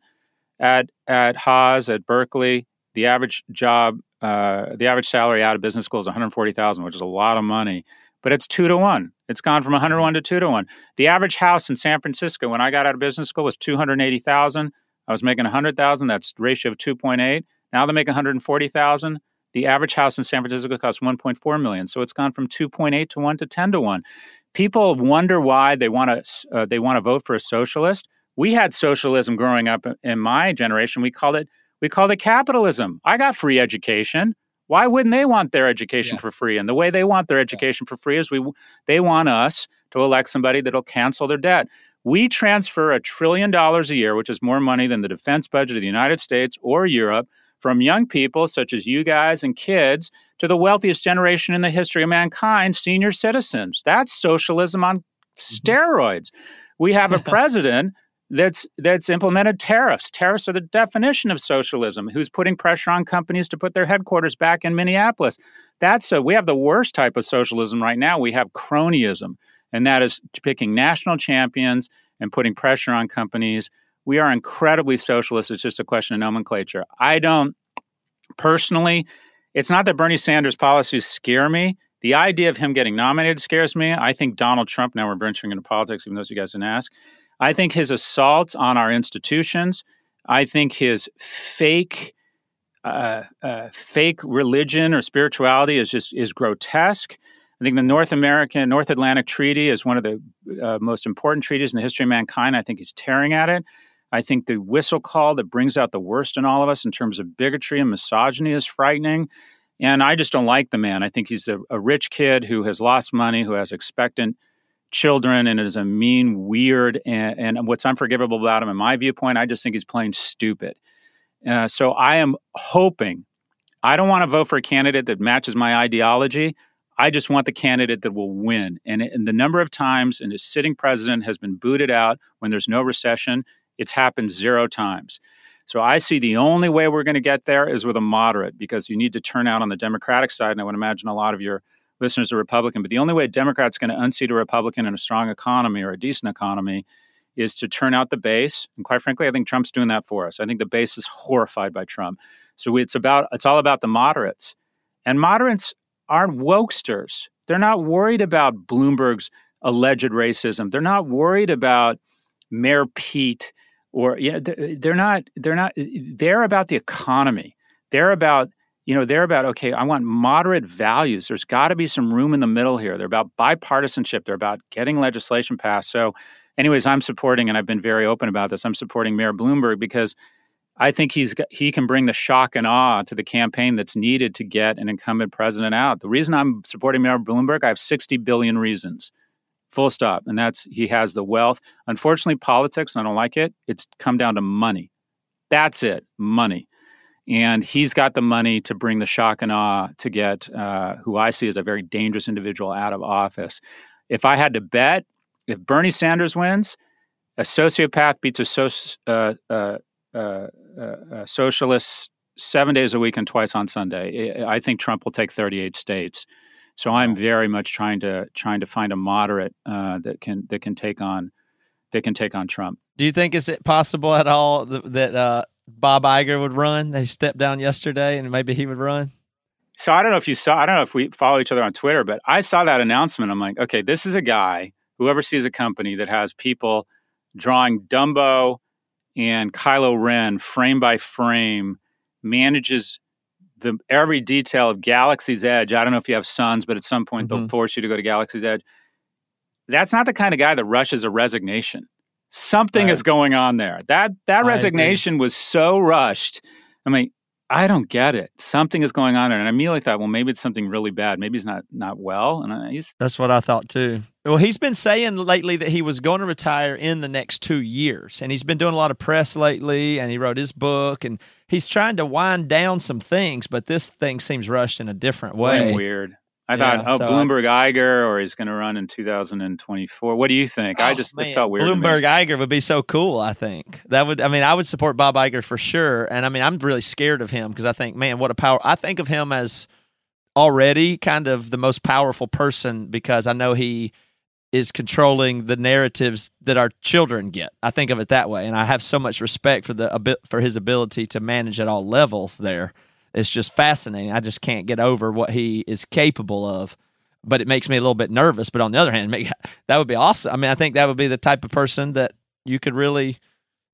at at Haas at Berkeley. The average job uh, the average salary out of business school is 140,000, which is a lot of money, but it's two to one. It's gone from 101 to two to one. The average house in San Francisco when I got out of business school was 280,000. I was making 100,000. That's ratio of 2.8. Now they make 140,000. The average house in San Francisco costs 1.4 million. So it's gone from 2.8 to 1 to 10 to 1. People wonder why they want to uh, they want to vote for a socialist. We had socialism growing up in my generation. We called it we called it capitalism. I got free education. Why wouldn't they want their education yeah. for free? And the way they want their education yeah. for free is we they want us to elect somebody that'll cancel their debt. We transfer a trillion dollars a year, which is more money than the defense budget of the United States or Europe, from young people such as you guys and kids to the wealthiest generation in the history of mankind, senior citizens. That's socialism on mm-hmm. steroids. We have a <laughs> president that's that's implemented tariffs. Tariffs are the definition of socialism. Who's putting pressure on companies to put their headquarters back in Minneapolis? That's a, we have the worst type of socialism right now. We have cronyism, and that is picking national champions and putting pressure on companies. We are incredibly socialist. It's just a question of nomenclature. I don't personally. It's not that Bernie Sanders' policies scare me. The idea of him getting nominated scares me. I think Donald Trump. Now we're venturing into politics, even though you guys didn't ask I think his assault on our institutions, I think his fake, uh, uh, fake religion or spirituality is just is grotesque. I think the North American North Atlantic Treaty is one of the uh, most important treaties in the history of mankind. I think he's tearing at it. I think the whistle call that brings out the worst in all of us in terms of bigotry and misogyny is frightening. And I just don't like the man. I think he's a, a rich kid who has lost money, who has expectant children and is a mean, weird, and, and, what's unforgivable about him, in my viewpoint, I just think he's plain stupid. Uh, so I am hoping. I don't want to vote for a candidate that matches my ideology. I just want the candidate that will win. And, and the number of times and his sitting president has been booted out when there's no recession, it's happened zero times. So I see the only way we're going to get there is with a moderate because you need to turn out on the Democratic side. And I would imagine a lot of your listeners are Republican. But the only way a Democrat's going to unseat a Republican in a strong economy or a decent economy is to turn out the base. And quite frankly, I think Trump's doing that for us. I think the base is horrified by Trump. So it's about it's all about the moderates. And moderates aren't wokesters. They're not worried about Bloomberg's alleged racism. They're not worried about Mayor Pete or you know they're not they're not they're about the economy. They're about you know, they're about, okay, I want moderate values. There's got to be some room in the middle here. They're about bipartisanship. They're about getting legislation passed. So, anyways, I'm supporting, and I've been very open about this. I'm supporting Mayor Bloomberg because I think he's he can bring the shock and awe to the campaign that's needed to get an incumbent president out. The reason I'm supporting Mayor Bloomberg, I have 60 billion reasons. Full stop. And that's he has the wealth. Unfortunately, politics, I don't like it. It's come down to money. That's it, money. And he's got the money to bring the shock and awe to get uh, who I see as a very dangerous individual out of office. If I had to bet, if Bernie Sanders wins, a sociopath beats a so, uh, uh, uh, uh, socialist seven days a week and twice on Sunday. I think Trump will take 38 states. So I'm very much trying to trying to find a moderate uh, that can that can take on that can take on Trump. Do you think is it possible at all that, that uh, Bob Iger would run? They stepped down yesterday, and maybe he would run. So I don't know if you saw. I don't know if we follow each other on Twitter, but I saw that announcement. I'm like, okay, this is a guy. Whoever sees a company that has people drawing Dumbo and Kylo Ren frame by frame, manages the every detail of Galaxy's Edge. I don't know if you have sons, but at some point mm-hmm. they'll force you to go to Galaxy's Edge. That's not the kind of guy that rushes a resignation. Something is going on there. That that I resignation agree. was so rushed. I mean, I don't get it. Something is going on there, and I immediately thought, well, maybe it's something really bad. Maybe he's not not well. And I, he's that's what I thought too. Well, he's been saying lately that he was going to retire in the next two years, and he's been doing a lot of press lately. And he wrote his book, and he's trying to wind down some things. But this thing seems rushed in a different way. Weird. I yeah, thought, oh, so Bloomberg I, Iger, or he's going to run in 2024. What do you think? Oh, I just it felt weird. Bloomberg Iger would be so cool. I think that would. I mean, I would support Bob Iger for sure. And I mean, I'm really scared of him because I think, man, what a power! I think of him as already kind of the most powerful person because I know he is controlling the narratives that our children get. I think of it that way, and I have so much respect for the for his ability to manage at all levels there it's just fascinating. I just can't get over what he is capable of. But it makes me a little bit nervous. But on the other hand, <laughs> that would be awesome. I mean, I think that would be the type of person that you could really.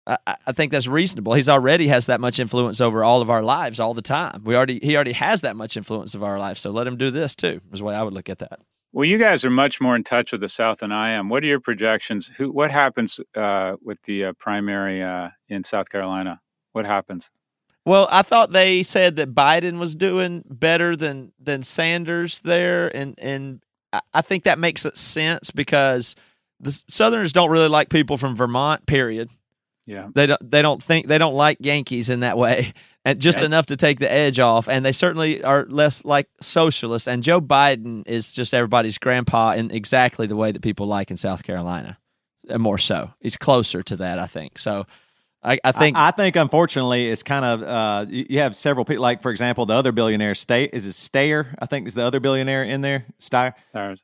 I, I think that's reasonable. He's already has that much influence over all of our lives all the time. We already he already has that much influence of our life. So let him do this too. Is the way I would look at that. Well, you guys are much more in touch with the South than I am. What are your projections? Who? What happens uh, with the uh, primary uh, in South Carolina? What happens? Well, I thought they said that Biden was doing better than than Sanders there, and and I think that makes sense because the Southerners don't really like people from Vermont. Period. Yeah, they don't. They don't think they don't like Yankees in that way, and just yeah. enough to take the edge off. And they certainly are less like socialists. And Joe Biden is just everybody's grandpa in exactly the way that people like in South Carolina, and more so. He's closer to that, I think. So I, I think I, I, think unfortunately it's kind of uh, you have several people like for example the other billionaire state is it Steyer I think is the other billionaire in there Steyer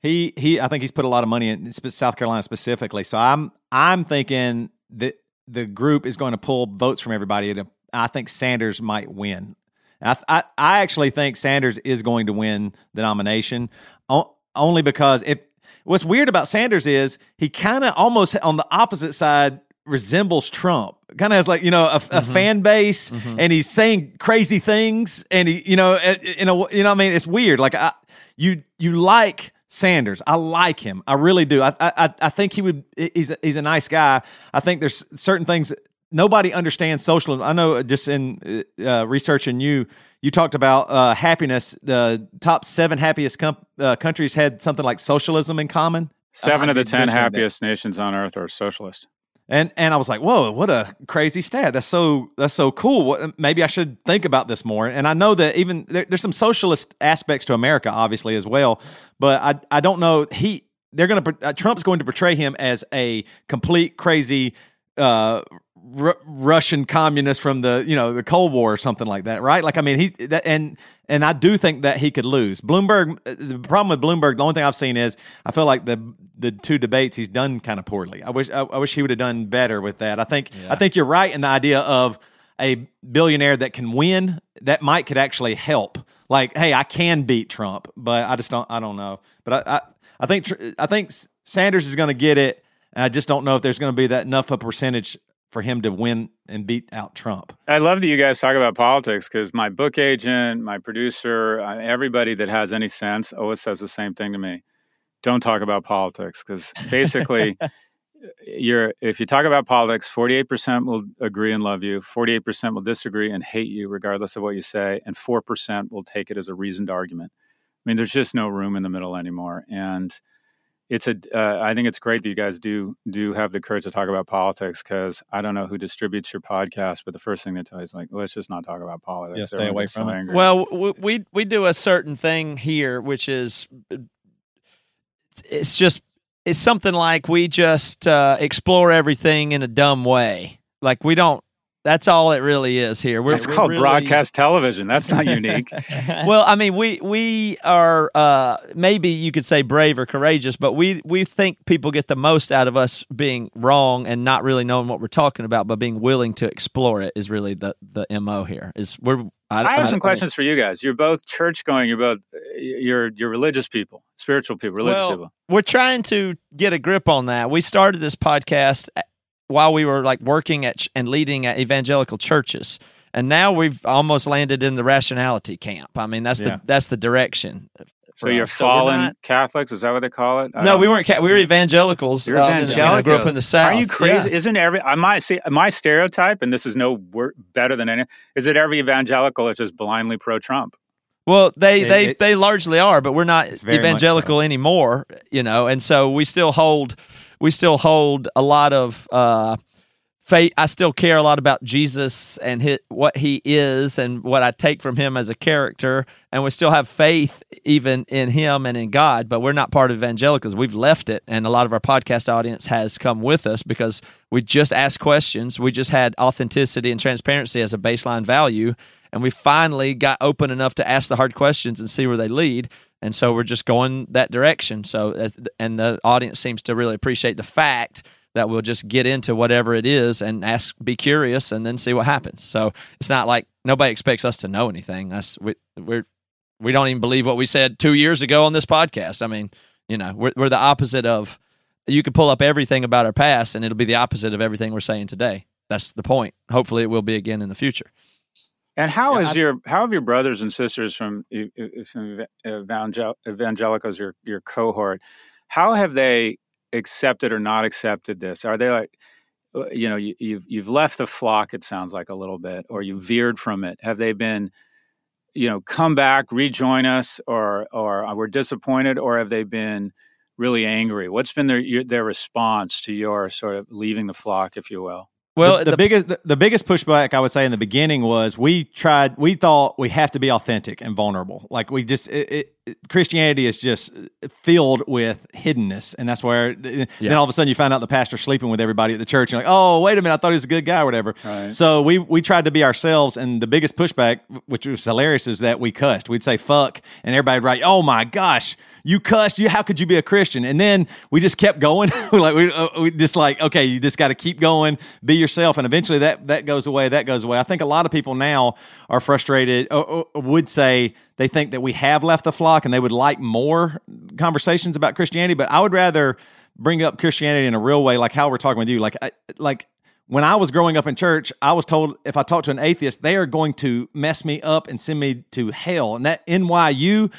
he he I think he's put a lot of money in South Carolina specifically so I'm I'm thinking that the group is going to pull votes from everybody and I think Sanders might win I, I, I actually think Sanders is going to win the nomination only because if what's weird about Sanders is he kind of almost on the opposite side resembles Trump. Kind of has like you know a, a mm-hmm. fan base, mm-hmm. and he's saying crazy things, and he you know in a you know I mean it's weird. Like I, you you like Sanders. I like him. I really do. I I I think he would. He's a, he's a nice guy. I think there's certain things nobody understands socialism. I know just in uh, researching you, you talked about uh, happiness. The top seven happiest com- uh, countries had something like socialism in common. Seven of the ten happiest that. nations on earth are socialist. And and I was like, whoa, what a crazy stat! That's so that's so cool. Maybe I should think about this more. And I know that even there, there's some socialist aspects to America, obviously as well. But I I don't know he they're going to uh, Trump's going to portray him as a complete crazy uh, R- Russian communist from the you know the Cold War or something like that, right? Like I mean he that and and I do think that he could lose. Bloomberg. The problem with Bloomberg, the only thing I've seen is I feel like the the two debates he's done kind of poorly. I wish I, I wish he would have done better with that. I think yeah. I think you're right in the idea of a billionaire that can win. That might could actually help. Like, hey, I can beat Trump, but I just don't. I don't know. But I I, I think I think Sanders is going to get it. I just don't know if there's going to be that enough a percentage for him to win and beat out Trump. I love that you guys talk about politics because my book agent, my producer, everybody that has any sense always says the same thing to me don't talk about politics because <laughs> basically you're if you talk about politics 48% will agree and love you 48% will disagree and hate you regardless of what you say and 4% will take it as a reasoned argument i mean there's just no room in the middle anymore and it's a. Uh, I think it's great that you guys do do have the courage to talk about politics because I don't know who distributes your podcast, but the first thing they tell you is like, let's just not talk about politics. Yeah, stay Everyone away from so it. angry. Well, we, we we do a certain thing here, which is it's just it's something like we just uh, explore everything in a dumb way. Like we don't. That's all it really is here. We're, it's we're called really- broadcast television. That's not unique. <laughs> <laughs> well, I mean, we we are uh, maybe you could say brave or courageous, but we we think people get the most out of us being wrong and not really knowing what we're talking about, but being willing to explore it is really the the mo here. Is we're I, I have I- some questions for you guys. You're both church going. You're both you're you're religious people, spiritual people, religious Well, people. we're trying to get a grip on that. We started this podcast a- while we were like working at ch- and leading at evangelical churches. And now we've almost landed in the rationality camp. I mean, that's Yeah. the that's the direction. So you're us. So fallen not- Catholics. Is that what they call it? I No, we weren't. ca- We were evangelicals. You're uh, you know, I grew up in the south. Are you crazy? Yeah. Isn't every I might see my stereotype, and this is no wor- better than any. Is that every evangelical is just blindly pro Trump? Well, they It- they it- they largely are, but we're not It's very much evangelical anymore. You know, and so we still hold we still hold a lot of uh, faith. I still care a lot about Jesus and his, what he is and what I take from him as a character, and we still have faith even in him and in God. But we're not part of evangelicals. We've left it, and a lot of our podcast audience has come with us because we just ask questions. We just had authenticity and transparency as a baseline value and we finally got open enough to ask the hard questions and see where they lead and so we're just going that direction. So and the audience seems to really appreciate the fact that we'll just get into whatever it is and ask be curious and then see what happens. So it's not like nobody expects us to know anything. That's we, we're we don't even believe what we said two years ago on this podcast. I mean you know we're, we're the opposite of you could pull up everything about our past and it'll be the opposite of everything we're saying today. That's the point. Hopefully it will be again in the future And how Yeah, is I- your how have your brothers and sisters from, from evangel- evangelicals your your cohort? How have they accepted or not accepted this? Are they like, uh, you know, you, you've you've left the flock? It sounds like a little bit, or you veered from it. Have they been, you know, come back, rejoin us, or or uh, we're disappointed, or have they been really angry? What's been their your, their response to your sort of leaving the flock, if you will? Well the, the, biggest the, the biggest pushback I would say in the beginning was we tried we thought we have to be authentic and vulnerable. Like we just it, it, Christianity is just filled with hiddenness, and that's where then all of a sudden you find out the pastor's sleeping with everybody at the church. And you're like, oh wait a minute, I thought he was a good guy or whatever. Right. So we we tried to be ourselves, and the biggest pushback, which was hilarious, is that we cussed. We'd say fuck, and everybody would write, oh my gosh. You cussed. You how could you be a Christian? And then we just kept going. <laughs> like we, uh, we just like okay, you just got to keep going, be yourself, and eventually that that goes away. That goes away. I think a lot of people now are frustrated. Or, or would say they think that we have left the flock and they would like more conversations about Christianity. But I would rather bring up Christianity in a real way, like how we're talking with you. Like I, like when I was growing up in church, I was told if I talk to an atheist, they are going to mess me up and send me to hell. And that NYU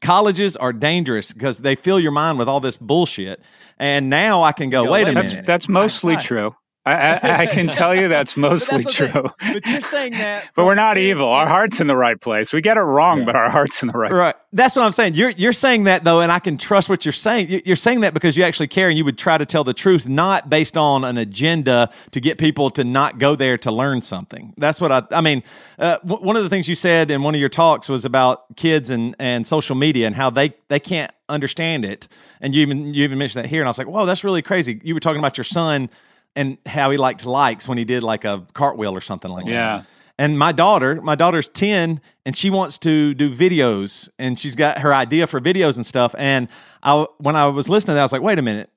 colleges are dangerous because they fill your mind with all this bullshit. And now I can go, wait a That's minute. that's mostly Hi. true. I, I, <laughs> I can tell you that's mostly that's true. saying. But you're saying that, <laughs> But we're not evil. Our heart's in the right place. We get it wrong, but our heart's in the right. Right. That's what I'm saying. You're you're saying that though, and I can trust what you're saying. You- You're saying that because you actually care and you would try to tell the truth, not based on an agenda to get people to not go there to learn something. That's what I. I mean, uh, w- one of the things you said in one of your talks was about kids and and social media and how they they can't understand it. And you even you even mentioned that here, and I was like, whoa, that's really crazy. You were talking about your son and how he liked likes when he did like a cartwheel or something like that. Yeah. And my daughter, my daughter's 10 and she wants to do videos and she's got her idea for videos and stuff. And I, when I was listening to that, I was like, wait a minute,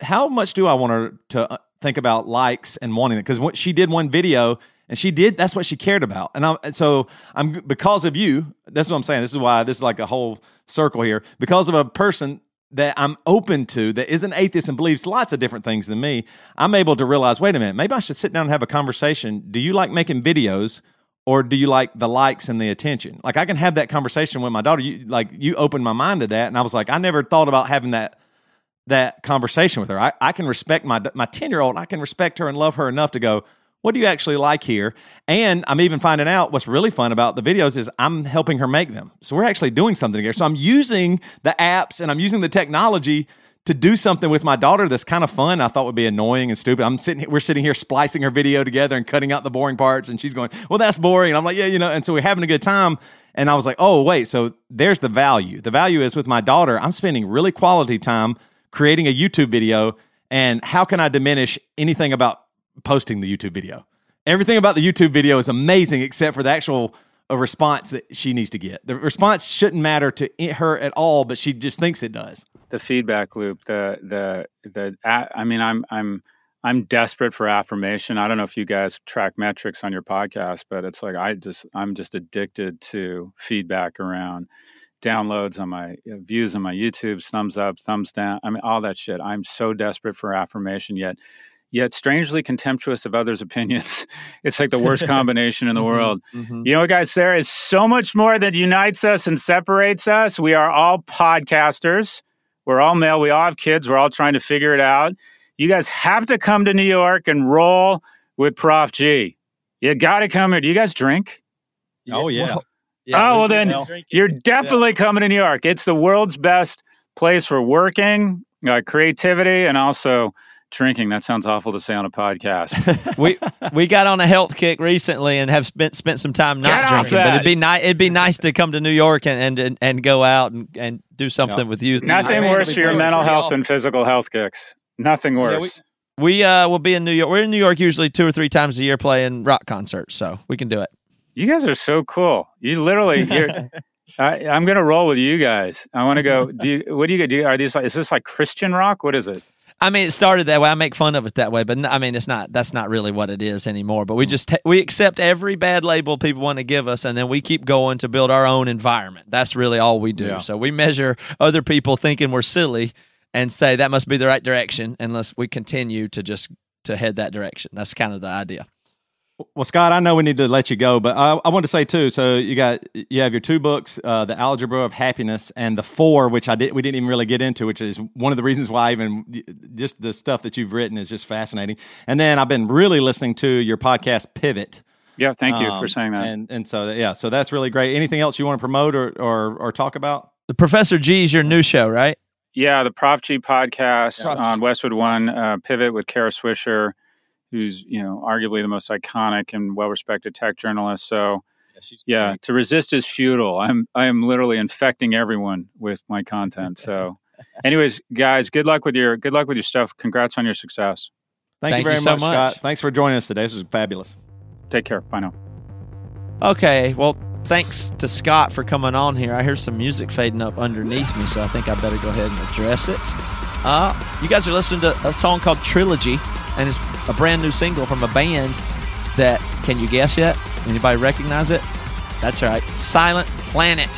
how much do I want her to uh, think about likes and wanting it? Because she did one video and she did, that's what she cared about. And, I, and so I'm, because of you, that's what I'm saying. This is why this is like a whole circle here. Because of a person that I'm open to that isn't atheist and believes lots of different things than me, I'm able to realize, wait a minute, maybe I should sit down and have a conversation. Do you like making videos or do you like the likes and the attention? Like I can have that conversation with my daughter. You like you opened my mind to that and I was like, I never thought about having that that conversation with her. I, I can respect my my 10 year old. I can respect her and love her enough to go, what do you actually like here? And I'm even finding out what's really fun about the videos is I'm helping her make them. So we're actually doing something together. So I'm using the apps and I'm using the technology to do something with my daughter that's kind of fun. I thought would be annoying and stupid. I'm sitting, we're sitting here splicing her video together and cutting out the boring parts, and she's going, "Well, that's boring." And I'm like, "Yeah, you know." And so we're having a good time. And I was like, "Oh, wait, so there's the value. The value is with my daughter. I'm spending really quality time creating a YouTube video, and how can I diminish anything about posting the YouTube video? Everything about the YouTube video is amazing, except for the actual." A response that she needs to get. The response shouldn't matter to her at all, but she just thinks it does the feedback loop the the the i mean i'm i'm i'm desperate for affirmation i don't know if you guys track metrics on your podcast but it's like i just i'm just addicted to feedback around downloads on my uh, views on my youtube thumbs up thumbs down i mean all that shit i'm so desperate for affirmation yet yet strangely contemptuous of others' opinions. <laughs> It's like the worst <laughs> combination in the mm-hmm, world. Mm-hmm. You know, guys, there is so much more that unites us and separates us. We are all podcasters. We're all male. We all have kids. We're all trying to figure it out. You guys have to come to New York and roll with Prof G. You got to come here. Do you guys drink? Oh, yeah. Well, yeah oh, well, then you're definitely yeah. coming to New York. It's the world's best place for working, uh, creativity, and also drinking. That sounds awful to say on a podcast. <laughs> we we got on a health kick recently and have spent spent some time not drinking. But it'd be nice. It'd be nice to come to New York and and, and go out and, and do something with you. Nothing worse for your mental health than physical health kicks. Nothing worse. Yeah, we, we uh will be in New York. We're in New York usually two or three times a year playing rock concerts, so we can do it. You guys are so cool. You literally you're <laughs> I, am gonna roll with you guys. I want to go. <laughs> Do you, what do you do? Are these like? Is this like Christian rock? What is it? I mean, it started that way. I make fun of it that way, but I mean, it's not. That's not really what it is anymore. But we just we accept every bad label people want to give us, and then we keep going to build our own environment. That's really all we do. Yeah. So we measure other people thinking we're silly, and say that must be the right direction, unless we continue to just to head that direction. That's kind of the idea. Well, Scott, I know we need to let you go, but I, I want to say too. So you got you have your two books, uh, the Algebra of Happiness and the Four, which I did we didn't even really get into, which is one of the reasons why even just the stuff that you've written is just fascinating. And then I've been really listening to your podcast Pivot. Yeah, thank you um, for saying that. And and so yeah, so that's really great. Anything else you want to promote or or, or talk about? The Professor G is your new show, right? Yeah, the Prof G podcast Prof. on Westwood One, uh, Pivot with Kara Swisher who's you know arguably the most iconic and well-respected tech journalist. So yeah, yeah to resist is futile. I'm I am literally infecting everyone with my content. So, <laughs> anyways, guys, good luck with your good luck with your stuff. Congrats on your success. Thank, Thank you very you so much, much, Scott. Thanks for joining us today. This was fabulous. Take care. Bye now. Okay. Well, thanks to Scott for coming on here. I hear some music fading up underneath me, so I think I better go ahead and address it. Uh, you guys are listening to a song called Trilogy and it's a brand new single from a band that can you guess yet? Anybody recognize it? That's right, Silent Planet.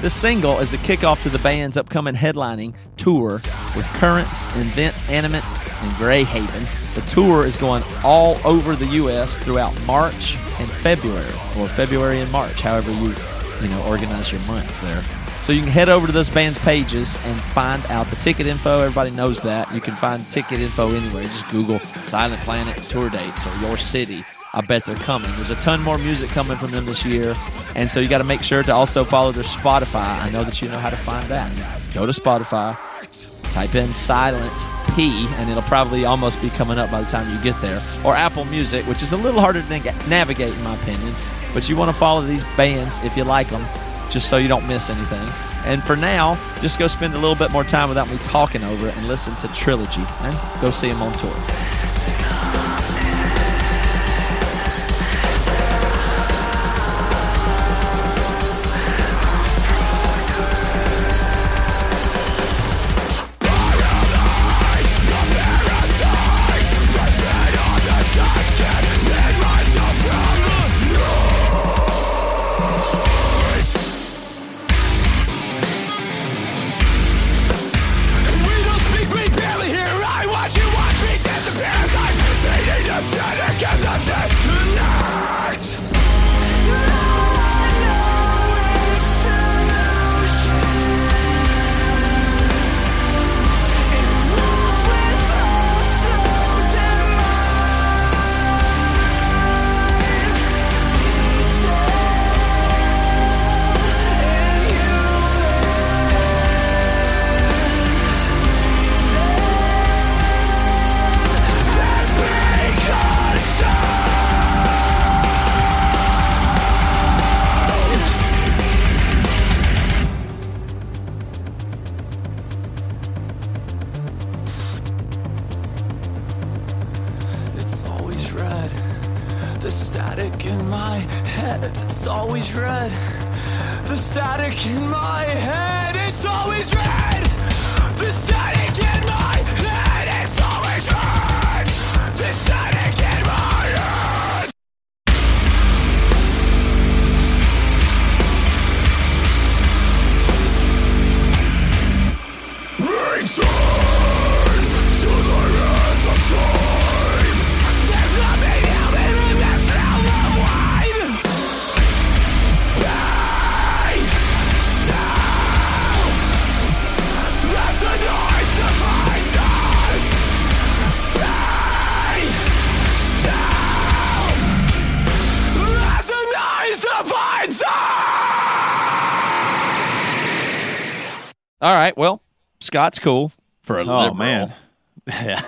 This single is the kickoff to the band's upcoming headlining tour with Currents, Invent Animate, and Greyhaven. The tour is going all over the U.S. throughout March and February, or February and March, however you you know organize your months there. So you can head over to those band's pages and find out the ticket info. Everybody knows that. You can find ticket info anywhere. Just Google Silent Planet tour dates or your city. I bet they're coming. There's a ton more music coming from them this year. And so you got to make sure to also follow their Spotify. I know that you know how to find that. Go to Spotify, type in Silent P, and it'll probably almost be coming up by the time you get there. Or Apple Music, which is a little harder to navigate, in my opinion. But you want to follow these bands if you like them just so you don't miss anything. And for now, just go spend a little bit more time without me talking over it and listen to Trilogy and go see him on tour. In my head, it's always red. The static in my head, it's always red. The static in my right. Well, Scott's cool for a Oh liberal. man, <laughs> yeah.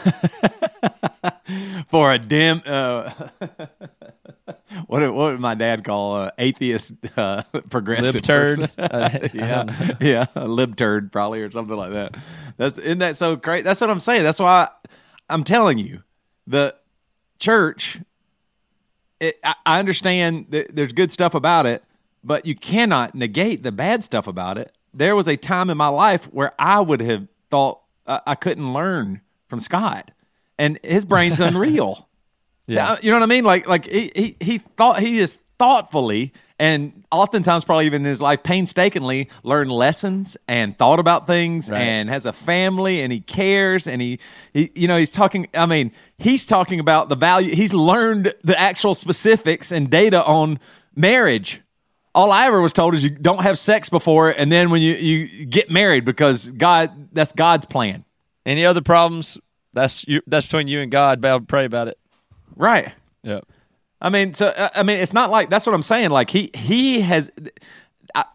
For a dim, uh, <laughs> what did- what did my dad call uh, atheist uh, <laughs> progressive Libturd? Uh, yeah, yeah, a libturd probably or something like that. That's isn't that so great? That's what I'm saying. That's why I, I'm telling you, the church. It, I, I understand that there's good stuff about it, but you cannot negate the bad stuff about it. There was a time in my life where I would have thought I, I couldn't learn from Scott, and his brain's <laughs> unreal. Yeah. You know what I mean? Like like he he, he thought he is thoughtfully and oftentimes probably even in his life painstakingly learned lessons and thought about things Right. and has a family and he cares and he, he you know he's talking I mean he's talking about the value he's learned the actual specifics and data on marriage. All I ever was told is you don't have sex before and then when you you get married because God that's God's plan. Any other problems? That's you. That's between you and God. Bow, pray about it. Right. Yeah. I mean, so uh, I mean, it's not like that's what I'm saying. Like he he has,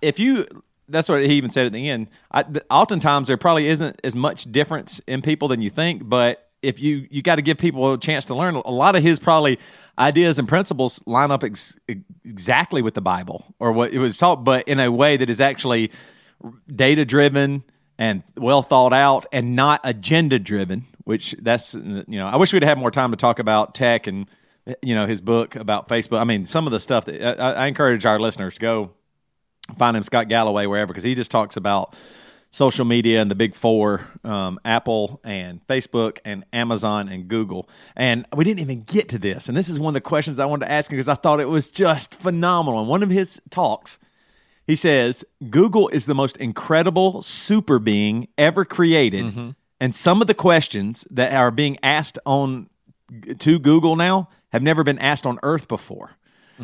if you, that's what he even said at the end. I, oftentimes there probably isn't as much difference in people than you think, but if you you got to give people a chance to learn, a lot of his probably ideas and principles line up ex- exactly with the Bible or what it was taught, but in a way that is actually data driven and well thought out and not agenda driven which that's you know i wish we'd have more time to talk about tech and you know his book about facebook. I mean some of the stuff that i, I encourage our listeners to go find him scott galloway wherever because he just talks about social media and the big four um, apple and facebook and amazon and google and we didn't even get to this and this is one of the questions i wanted to ask him because i thought it was just phenomenal in one of his talks he says Google is the most incredible super being ever created, and some of the questions that are being asked on to Google now have never been asked on Earth before.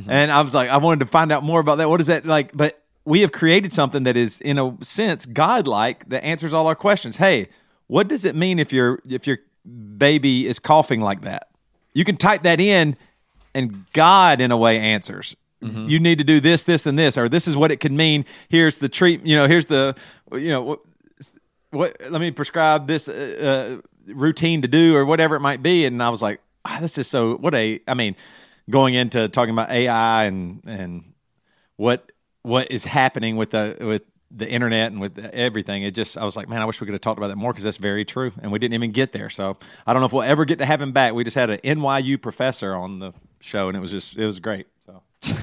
And I was like, I wanted to find out more about that. What is that like? But we have created something that is, in a sense, godlike that answers all our questions. Hey, what does it mean if your if your baby is coughing like that? You can type that in, and God, in a way, answers. You need to do this, this, and this, or this is what it could mean. Here's the treat. You know, here's the you know what. what let me prescribe this uh, uh, routine to do, or whatever it might be. And I was like, ah, this is so. What a. I mean, going into talking about AI and and what what is happening with the with the internet and with everything. It just I was like, man, I wish we could have talked about that more because that's very true, and we didn't even get there. So I don't know if we'll ever get to have him back. We just had an NYU professor on the show, and it was just it was great. So <laughs>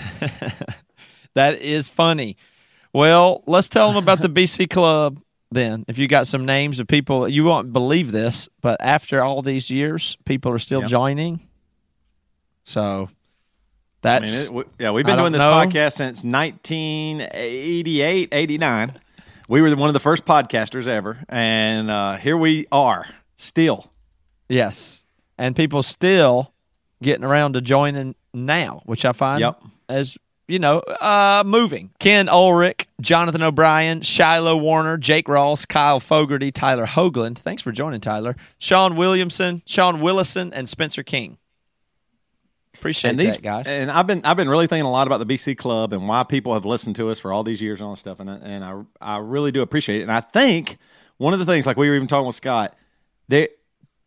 That is funny. Well, let's tell them about the <laughs> BC Club then. If you got some names of people, you won't believe this, but after all these years, people are still Yeah. joining. So I that's mean, it, we, yeah, we've been I doing this know. podcast since 1988, 89. We were one of the first podcasters ever, and uh, here we are still. yes, and people still getting around to joining now, which I find Yep. as you know, uh, moving. Ken Ulrich, Jonathan O'Brien, Shiloh Warner, Jake Ross, Kyle Fogarty, Tyler Hoagland. Thanks for joining, Tyler. Sean Williamson, Sean Willison, and Spencer King. Appreciate and these that, guys. and I've been I've been really thinking a lot about the BC Club and why people have listened to us for all these years and all this stuff, and I- and I I really do appreciate it. And I think one of the things, like we were even talking with Scott, they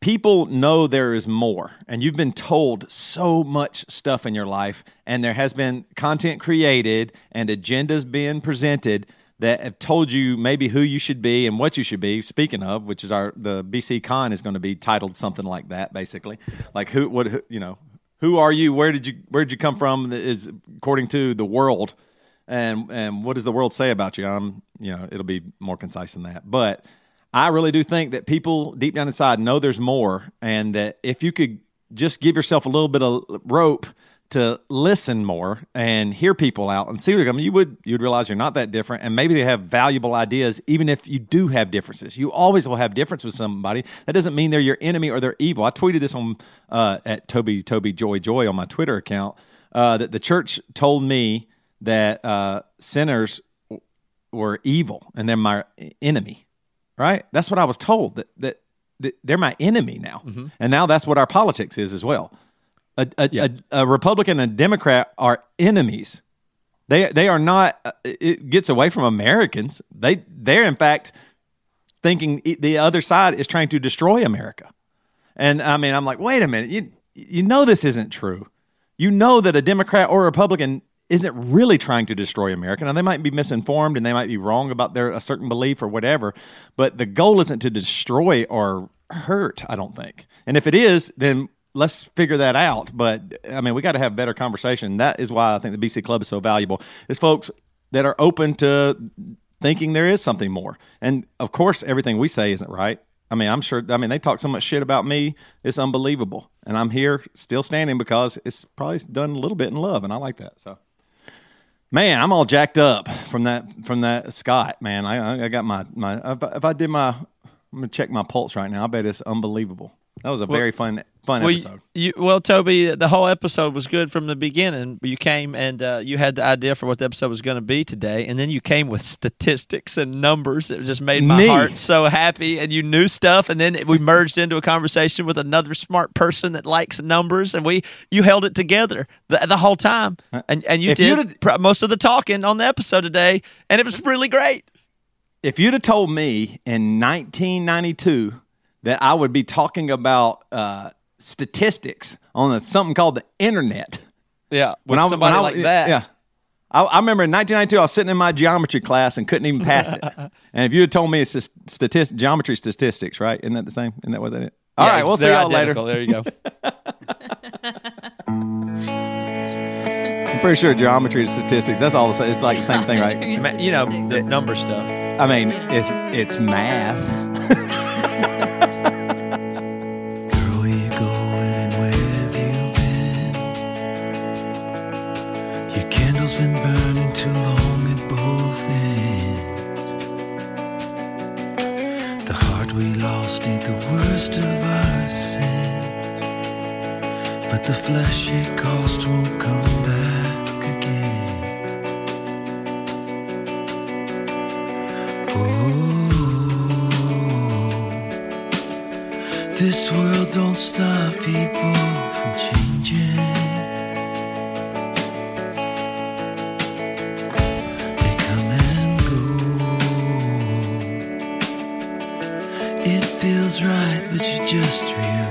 people know there is more, and you've been told so much stuff in your life, and there has been content created and agendas being presented that have told you maybe who you should be and what you should be. Speaking of, which is our the BC Con is going to be titled something like that, basically, like who what who, you know Who are you? Where did you Where did you come from? Is according to the world, and and what does the world say about you? I'm you know it'll be more concise than that, but I really do think that people deep down inside know there's more, and that if you could just give yourself a little bit of rope to listen more and hear people out and see where they're coming, you would you'd realize you're not that different, and maybe they have valuable ideas, even if you do have differences. You always will have difference with somebody. That doesn't mean they're your enemy or they're evil. I tweeted this on uh, at Toby Toby Joy Joy on my Twitter account uh, that the church told me that uh, sinners were evil and they're my enemy. Right? That's what I was told that that, that they're my enemy now, Mm-hmm. and now that's what our politics is as well. A, a, Yeah. a, a Republican and a Democrat are enemies. They they are not. uh, It gets away from Americans. They they're in fact thinking the other side is trying to destroy America. And I mean, I'm like, wait a minute. You you know this isn't true. You know that a Democrat or a Republican isn't really trying to destroy America. Now they might be misinformed and they might be wrong about their a certain belief or whatever, but the goal isn't to destroy or hurt. I don't think. And if it is, then let's figure that out. But I mean, we got to have better conversation. That is why I think the BC Club is so valuable. Is folks that are open to thinking there is something more. And of course, everything we say isn't right. I mean, I'm sure. I mean, they talk so much shit about me. It's unbelievable, and I'm here still standing because it's probably done a little bit in love, and I like that. So, man, I'm all jacked up from that from that Scott. Man, I I- got my my. If I, if I did my, I'm gonna check my pulse right now. I bet it's unbelievable. That was a very fun fun Well, episode. you, well, Toby, the whole episode was good from the beginning. You came and uh, you had the idea for what the episode was going to be today, and then you came with statistics and numbers. that just made my Me. heart so happy. And you knew stuff, and then we merged into a conversation with another smart person that likes numbers, and we you held it together the, the whole time, and and you Uh, If did pr- most of the talking on the episode today, and it was really great. if you'd have told me in 1992 that I would be talking about uh, statistics on a, something called the internet, Yeah, with I- somebody I- like that. yeah. I, I remember in 1992, I was sitting in my geometry class and couldn't even pass it. <laughs> and if you had told me it's just statistic, geometry statistics, right? Isn't that the same? Isn't that what that is? All Yeah, right, we'll see y'all later. There you go. <laughs> I'm pretty sure geometry and statistics. That's all. the same. It's like the same thing, right? You know the number stuff. I mean, it's it's math. <laughs> the flesh it cost won't come back again. Oh. This world don't stop people from changing. They come and go. It feels right, but you're just rearranging